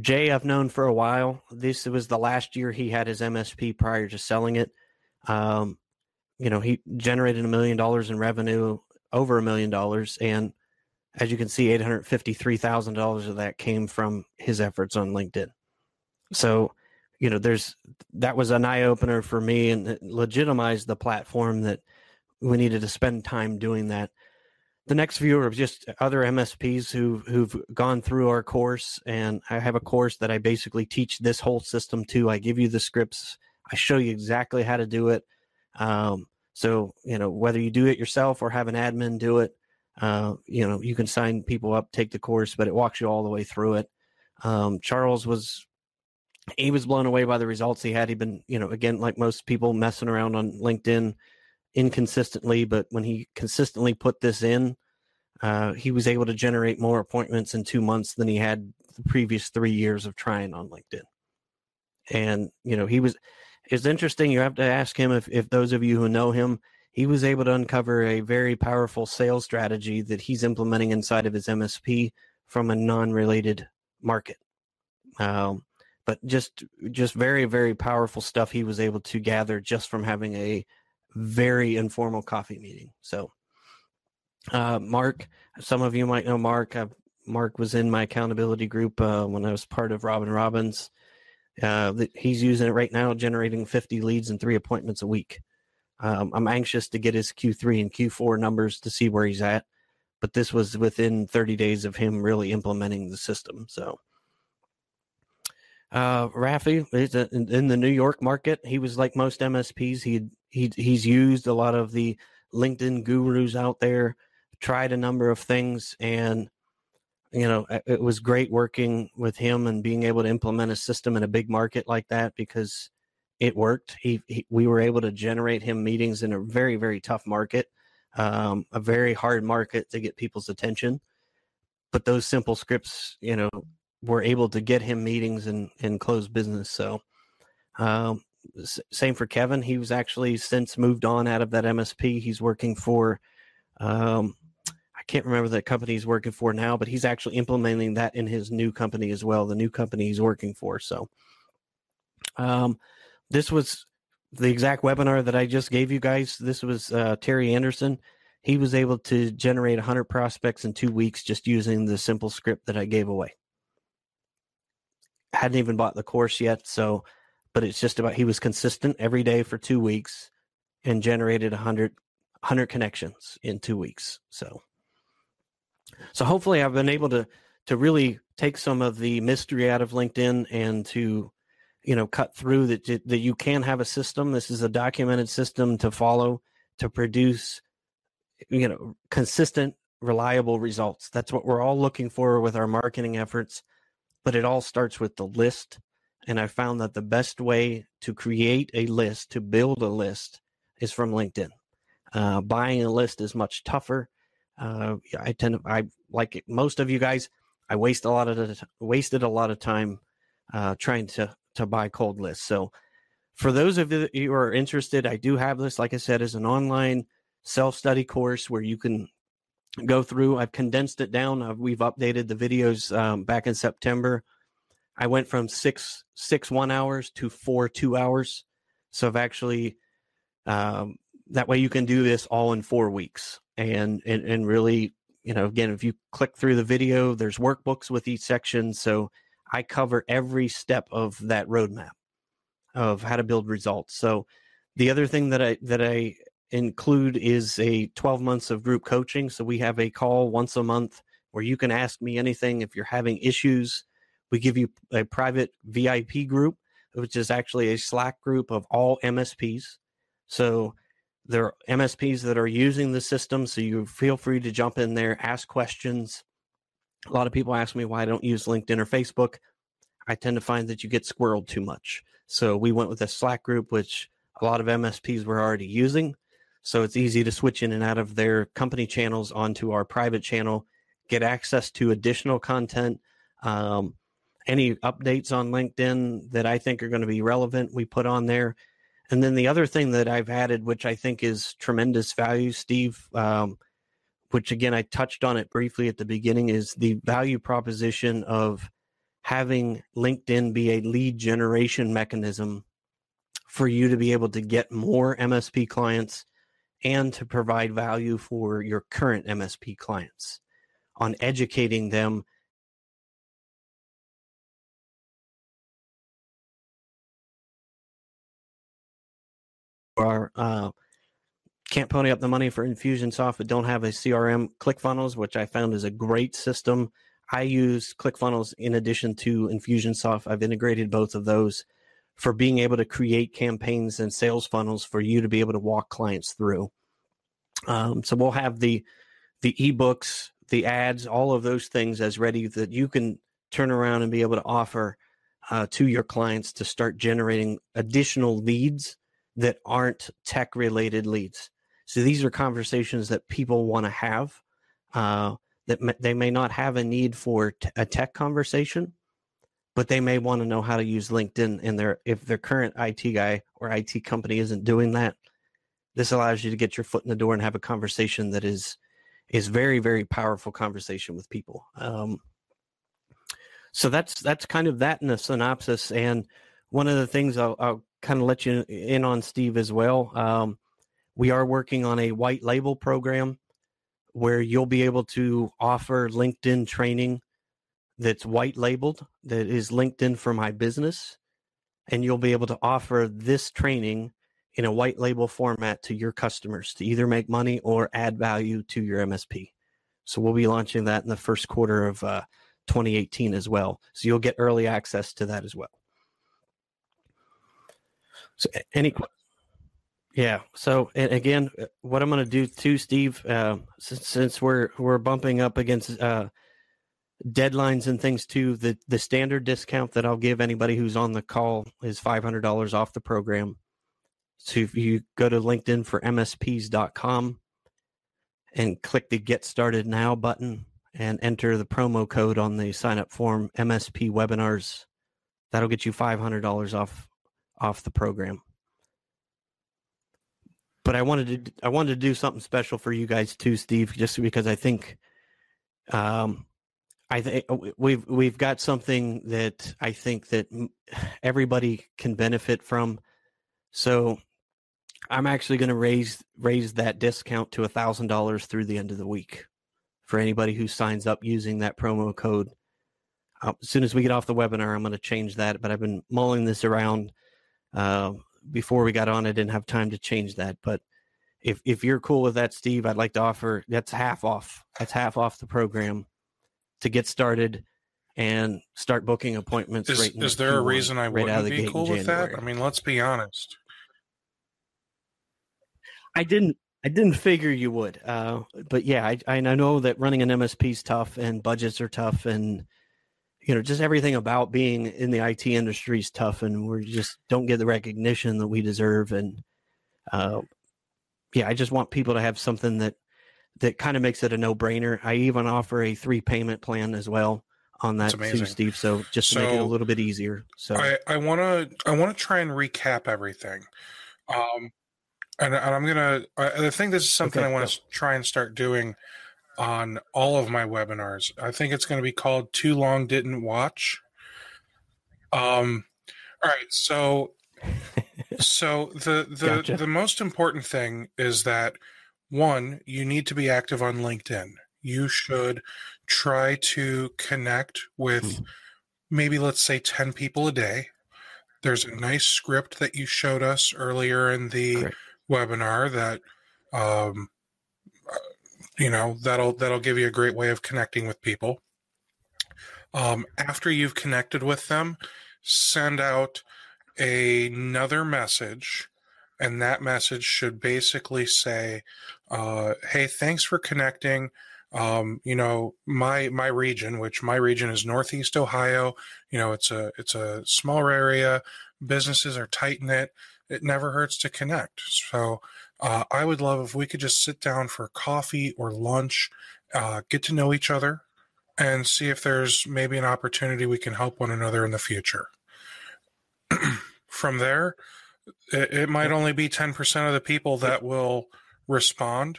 Jay I've known for a while. This was the last year he had his MSP prior to selling it. Um, you know, he generated a million dollars in revenue, over a million dollars, and as you can see, eight hundred fifty-three thousand dollars of that came from his efforts on LinkedIn. So, you know, there's that was an eye opener for me and legitimized the platform that we needed to spend time doing that the next few are just other MSPs who who've gone through our course, and I have a course that I basically teach this whole system to. I give you the scripts, I show you exactly how to do it. Um, so you know whether you do it yourself or have an admin do it, uh, you know you can sign people up, take the course, but it walks you all the way through it. Um, Charles was he was blown away by the results he had. He'd been you know again like most people messing around on LinkedIn inconsistently, but when he consistently put this in, uh, he was able to generate more appointments in two months than he had the previous three years of trying on LinkedIn. And you know, he was. It's interesting. You have to ask him if, if those of you who know him, he was able to uncover a very powerful sales strategy that he's implementing inside of his MSP from a non-related market. Um, but just just very very powerful stuff he was able to gather just from having a very informal coffee meeting. So, uh, Mark, some of you might know Mark. Uh, Mark was in my accountability group uh, when I was part of Robin Robins. Uh, he's using it right now, generating 50 leads and three appointments a week. Um, I'm anxious to get his Q3 and Q4 numbers to see where he's at, but this was within 30 days of him really implementing the system. So, uh, Rafi is in the New York market. He was like most MSPs. He he he's used a lot of the LinkedIn gurus out there, tried a number of things, and you know it was great working with him and being able to implement a system in a big market like that because it worked. He, he we were able to generate him meetings in a very very tough market, um, a very hard market to get people's attention. But those simple scripts, you know, were able to get him meetings and and close business. So um, same for Kevin. He was actually since moved on out of that MSP. He's working for, um, I can't remember the company he's working for now, but he's actually implementing that in his new company as well. The new company he's working for. So, um, this was the exact webinar that I just gave you guys. This was uh, Terry Anderson. He was able to generate 100 prospects in two weeks just using the simple script that I gave away. Hadn't even bought the course yet, so but it's just about he was consistent every day for two weeks and generated 100, 100 connections in two weeks. So, so hopefully I've been able to to really take some of the mystery out of LinkedIn and to you know cut through that that you can have a system. This is a documented system to follow to produce you know consistent reliable results. That's what we're all looking for with our marketing efforts. But it all starts with the list and I found that the best way to create a list, to build a list, is from LinkedIn. Uh, buying a list is much tougher. Uh, I tend to, I like most of you guys. I waste a lot of the, wasted a lot of time uh, trying to to buy cold lists. So, for those of you who are interested, I do have this. Like I said, as an online self study course where you can go through. I've condensed it down. I've, we've updated the videos um, back in September I went from six six one hours to four two hours. So I've actually um, that way you can do this all in four weeks and, and and really you know again if you click through the video there's workbooks with each section so I cover every step of that roadmap of how to build results. So the other thing that I that I include is a 12 months of group coaching. So we have a call once a month where you can ask me anything if you're having issues. We give you a private VIP group, which is actually a Slack group of all MSPs. So there are MSPs that are using the system. So you feel free to jump in there, ask questions. A lot of people ask me why I don't use LinkedIn or Facebook. I tend to find that you get squirreled too much. So we went with a Slack group, which a lot of MSPs were already using. So it's easy to switch in and out of their company channels onto our private channel, get access to additional content. Um, any updates on LinkedIn that I think are going to be relevant, we put on there. And then the other thing that I've added, which I think is tremendous value, Steve, um, which again, I touched on it briefly at the beginning, is the value proposition of having LinkedIn be a lead generation mechanism for you to be able to get more MSP clients and to provide value for your current MSP clients on educating them are uh, can't pony up the money for Infusionsoft, but don't have a CRM. ClickFunnels, which I found is a great system. I use ClickFunnels in addition to Infusionsoft. I've integrated both of those for being able to create campaigns and sales funnels for you to be able to walk clients through. Um, so we'll have the the ebooks, the ads, all of those things as ready that you can turn around and be able to offer uh, to your clients to start generating additional leads that aren't tech related leads. So these are conversations that people want to have. Uh, that m- they may not have a need for t- a tech conversation, but they may want to know how to use LinkedIn and their if their current IT guy or IT company isn't doing that. This allows you to get your foot in the door and have a conversation that is is very very powerful conversation with people. Um, so that's that's kind of that in a synopsis. And one of the things I'll, I'll kind of let you in on Steve as well. Um, we are working on a white label program where you'll be able to offer LinkedIn training that's white labeled, that is LinkedIn for my business. And you'll be able to offer this training in a white label format to your customers to either make money or add value to your MSP. So we'll be launching that in the first quarter of uh, 2018 as well. So you'll get early access to that as well. So any yeah. So again, uh, what I'm going to do too, Steve, uh, since, since, we're we're bumping up against uh, deadlines and things too, the the standard discount that I'll give anybody who's on the call is five hundred dollars off the program. So if you go to LinkedIn for MSPs.com and click the Get Started Now button and enter the promo code on the sign up form MSP webinars, that'll get you five hundred dollars off off the program but I wanted to I wanted to do something special for you guys too, Steve, just because I think um I think uh, we've we've got something that I think that everybody can benefit from. So I'm actually going to raise raise that discount to thousand dollars through the end of the week for anybody who signs up using that promo code. Uh, as soon as we get off the webinar, I'm going to change that. But I've been mulling this around. Uh, before we got on, I didn't have time to change that. But if if you're cool with that, Steve, I'd like to offer that's half off. That's half off the program to get started and start booking appointments. Is, right is there a reason I right wouldn't be cool with that? I mean, let's be honest. I didn't. I didn't figure you would, uh, but yeah, I, I know that running an MSP is tough and budgets are tough, and you know, just everything about being in the IT industry is tough, and we just don't get the recognition that we deserve. And uh, yeah, I just want people to have something that that kind of makes it a no brainer. I even offer a three payment plan as well on that too, Steve. So just to so make it a little bit easier. So I want to I want to try and recap everything. Um, and, and I'm gonna. I, I think this is something okay, I want to try and start doing on all of my webinars. I think it's going to be called Too Long Didn't Watch. Um, all right, so so the the gotcha. the most important thing is that one, you need to be active on LinkedIn. You should try to connect with mm. maybe let's say 10 people a day. There's a nice script that you showed us earlier in the Great. webinar that Um, you know that'll that'll give you a great way of connecting with people. Um, after you've connected with them, send out another message, and that message should basically say, uh, "Hey, thanks for connecting." Um, you know, my my region, which my region is Northeast Ohio. You know, it's a it's a smaller area. Businesses are tight knit. It never hurts to connect. So uh, I would love if we could just sit down for coffee or lunch, uh, get to know each other, and see if there's maybe an opportunity we can help one another in the future. From there, it, it might only be 10% of the people that will respond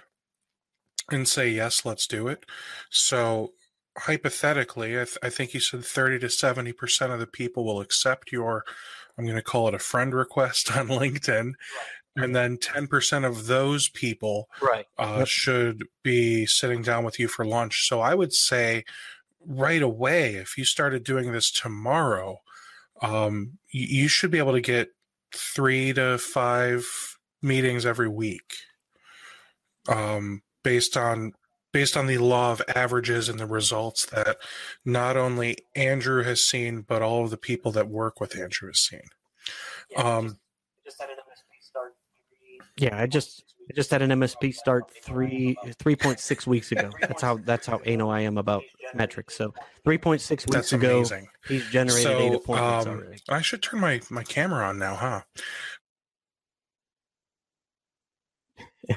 and say, yes, let's do it. So, hypothetically, I, th- I think you said 30 to 70% of the people will accept your, I'm going to call it a friend request on LinkedIn. And then 10% of those people Right. uh, Yep. should be sitting down with you for lunch. So I would say right away, if you started doing this tomorrow, um, you, you should be able to get three to five meetings every week, um, based on based on the law of averages and the results that not only Andrew has seen, but all of the people that work with Andrew has seen. Yeah, Um, just, just had an MSP start. three- Yeah, I just I just had an MSP start three three point six weeks ago. That's how that's how anal I am about metrics. So three point six weeks that's ago, amazing. he's generated eight So, appointments um, already. I should turn my, my camera on now, huh?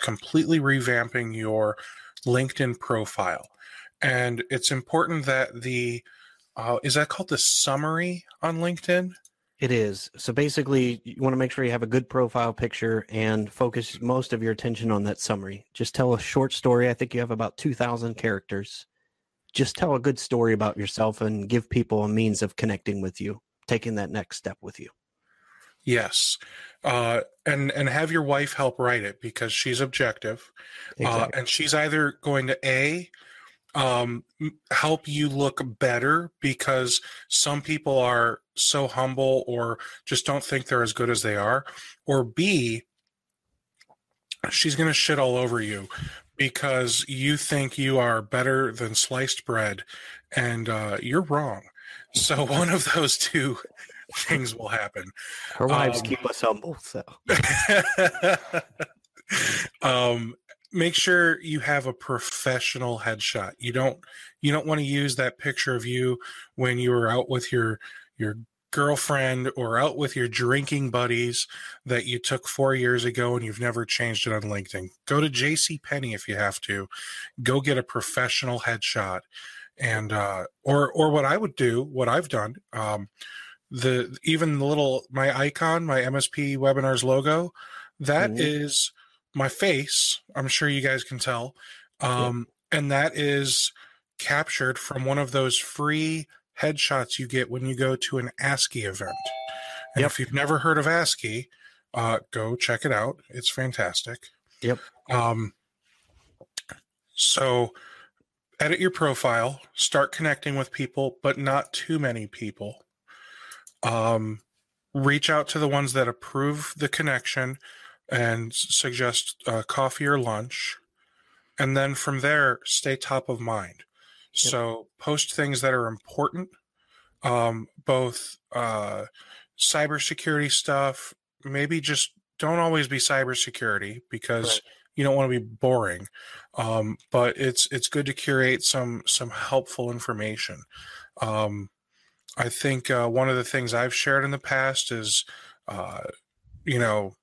Completely revamping your LinkedIn profile. And it's important that the, uh, is that called the summary on LinkedIn? It is. So basically, you want to make sure you have a good profile picture and focus most of your attention on that summary. Just tell a short story. I think you have about 2,000 characters. Just tell a good story about yourself and give people a means of connecting with you, taking that next step with you. Yes. Uh, and, and have your wife help write it because she's objective. Uh, and she's either going to a um, help you look better because some people are so humble or just don't think they're as good as they are, or b she's going to shit all over you because you think you are better than sliced bread, and uh, you're wrong. So one of those two things will happen. Her wives um, keep us humble. So um, make sure you have a professional headshot. You don't you don't want to use that picture of you when you were out with your your girlfriend or out with your drinking buddies that you took four years ago and you've never changed it on LinkedIn. Go to JC Penney if you have to. Go get a professional headshot. And uh or or what I would do, what I've done, um the even the little my icon, my MSP webinars logo, that is Mhm. My face. I'm sure you guys can tell. Um, And that is captured from one of those free headshots you get when you go to an ASCII event. And Yep. if you've never heard of ASCII, uh, go check it out. It's fantastic. Yep. Um, so edit your profile, start connecting with people, but not too many people. Um, reach out to the ones that approve the connection and suggest uh, coffee or lunch. And then from there, stay top of mind. Yep. So post things that are important, um, both uh, cybersecurity stuff. Maybe just don't always be cybersecurity because Right. you don't want to be boring. Um, but it's it's good to curate some some helpful information. Um, I think uh, one of the things I've shared in the past is, uh, you know,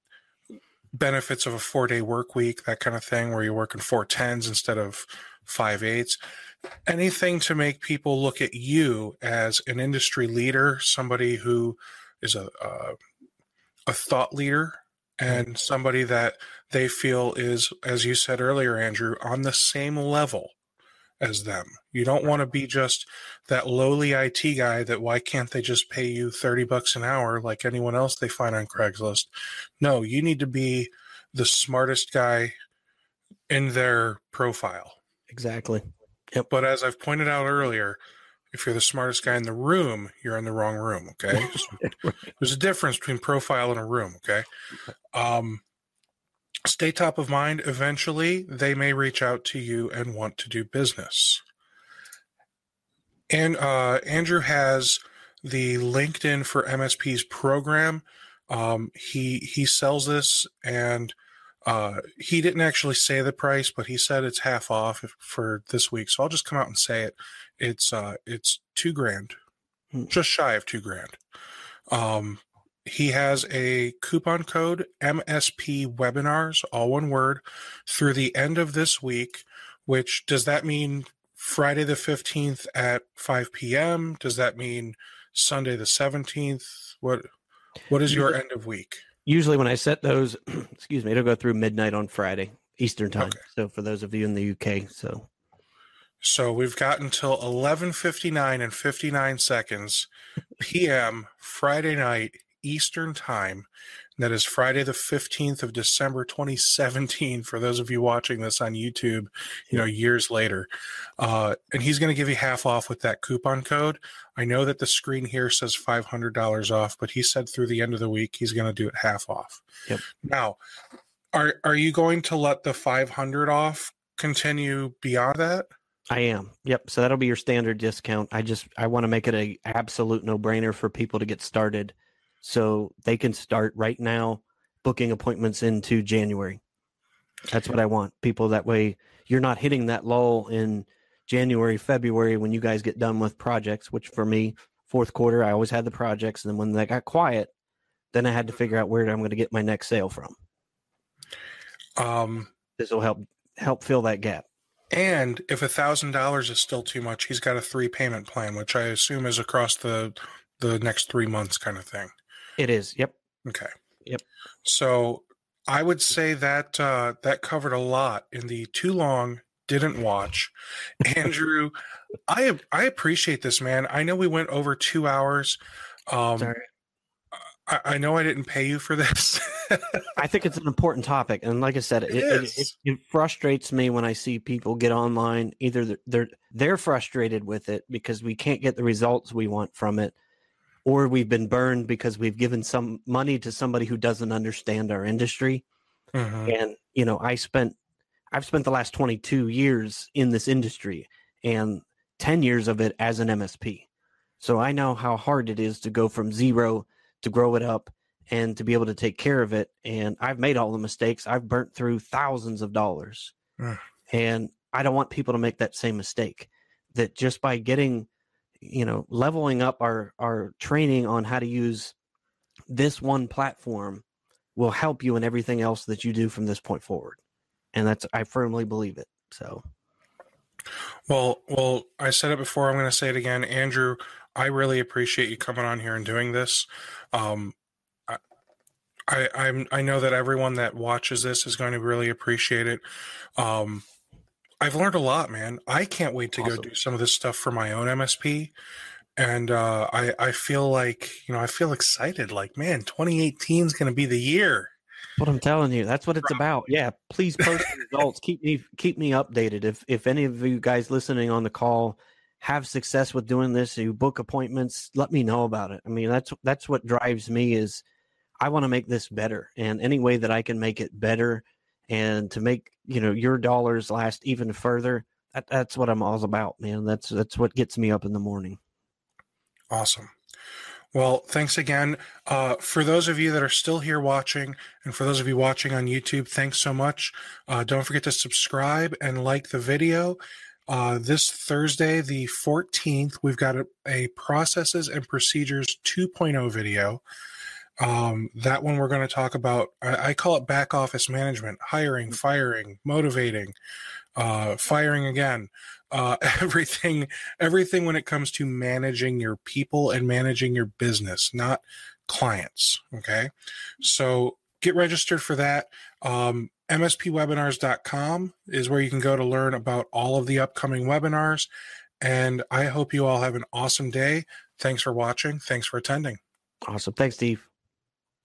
benefits of a four day work week, that kind of thing, where you're working four tens instead of five eights. Anything to make people look at you as an industry leader, somebody who is a a, a thought leader, mm-hmm. and somebody that they feel is, as you said earlier, Andrew, on the same level as them. You don't want to be just that lowly IT guy that why can't they just pay you 30 bucks an hour like anyone else they find on Craigslist? No, you need to be the smartest guy in their profile. exactly. Yep. But as I've pointed out earlier, if you're the smartest guy in the room, you're in the wrong room. Okay. So there's a difference between profile and a room. Okay. Um, stay top of mind. Eventually, they may reach out to you and want to do business. And uh, Andrew has the LinkedIn for MSP's program. Um, he he sells this, and uh, he didn't actually say the price, but he said it's half off for this week. So I'll just come out and say it. It's uh, it's two grand, Hmm. just shy of two grand. Um, he has a coupon code MSP webinars, all one word, through the end of this week. Which does that mean Friday the fifteenth at five p.m.? Does that mean Sunday the seventeenth? What what is your end of week? Usually, when I set those, excuse me, it'll go through midnight on Friday Eastern time. Okay. So for those of you in the UK, so So we've got until 11:59 and 59 seconds p.m. Friday night Eastern Time. That is Friday the 15th of December 2017 for those of you watching this on YouTube, you know, years later. Uh, and he's going to give you half off with that coupon code. I know that the screen here says $500 off, but he said through the end of the week he's going to do it half off. Yep. Now, are are you going to let the 500 off continue beyond that? I am. Yep. So that'll be your standard discount. I just I want to make it a absolute no brainer for people to get started, so they can start right now booking appointments into January. That's what I want. People that way you're not hitting that lull in January, February when you guys get done with projects. Which for me, fourth quarter, I always had the projects, and then when they got quiet, then I had to figure out where I'm going to get my next sale from. Um, This will help help fill that gap. and if a thousand dollars is still too much, he's got a three payment plan, which I assume is across the the next three months kind of thing. It is. Yep. Okay. Yep. So I would say that uh, that covered a lot in the too long didn't watch. Andrew, I I appreciate this man. I know we went over two hours. Um, Sorry. I, I know I didn't pay you for this. I think it's an important topic, and like I said, it, It it, it, frustrates me when I see people get online. Either they're they're frustrated with it because we can't get the results we want from it, or we've been burned because we've given some money to somebody who doesn't understand our industry. Mhm. And you know, I spent I've spent the last 22 years in this industry, and 10 years of it as an MSP. So I know how hard it is to go from zero to grow it up and to be able to take care of it. And I've made all the mistakes. I've burnt through thousands of dollars. Mm. And I don't want people to make that same mistake. That just by getting, you know, leveling up our our training on how to use this one platform will help you in everything else that you do from this point forward. And that's I firmly believe it. So Well, well, I said it before. I'm going to say it again, Andrew. I really appreciate you coming on here and doing this. Um, I, I, I'm, I know that everyone that watches this is going to really appreciate it. Um, I've learned a lot, man. I can't wait to Awesome. go do some of this stuff for my own MSP, and uh, I, I feel like you know, I feel excited. Like, man, 2018 is going to be the year. what I'm telling you, that's what it's about. Yeah, please post the results. Keep me keep me updated. If if any of you guys listening on the call have success with doing this, you book appointments, let me know about it. I mean, that's that's what drives me is I want to make this better. And any way that I can make it better and to make, you know, your dollars last even further, that, that's what I'm all about, man. That's that's what gets me up in the morning. Awesome. Well, thanks again. Uh, for those of you that are still here watching, and for those of you watching on YouTube, thanks so much. Uh, don't forget to subscribe and like the video. Uh, this Thursday, the 14th, we've got a, a Processes and Procedures 2.0 video. Um, that one we're going to talk about, I, I call it back office management, hiring, firing, motivating, uh, firing again, uh, everything everything when it comes to managing your people and managing your business, not clients. Okay. So get registered for that. Um, MSPwebinars.com is where you can go to learn about all of the upcoming webinars. And I hope you all have an awesome day. Thanks for watching. Thanks for attending. Awesome. Thanks, Steve.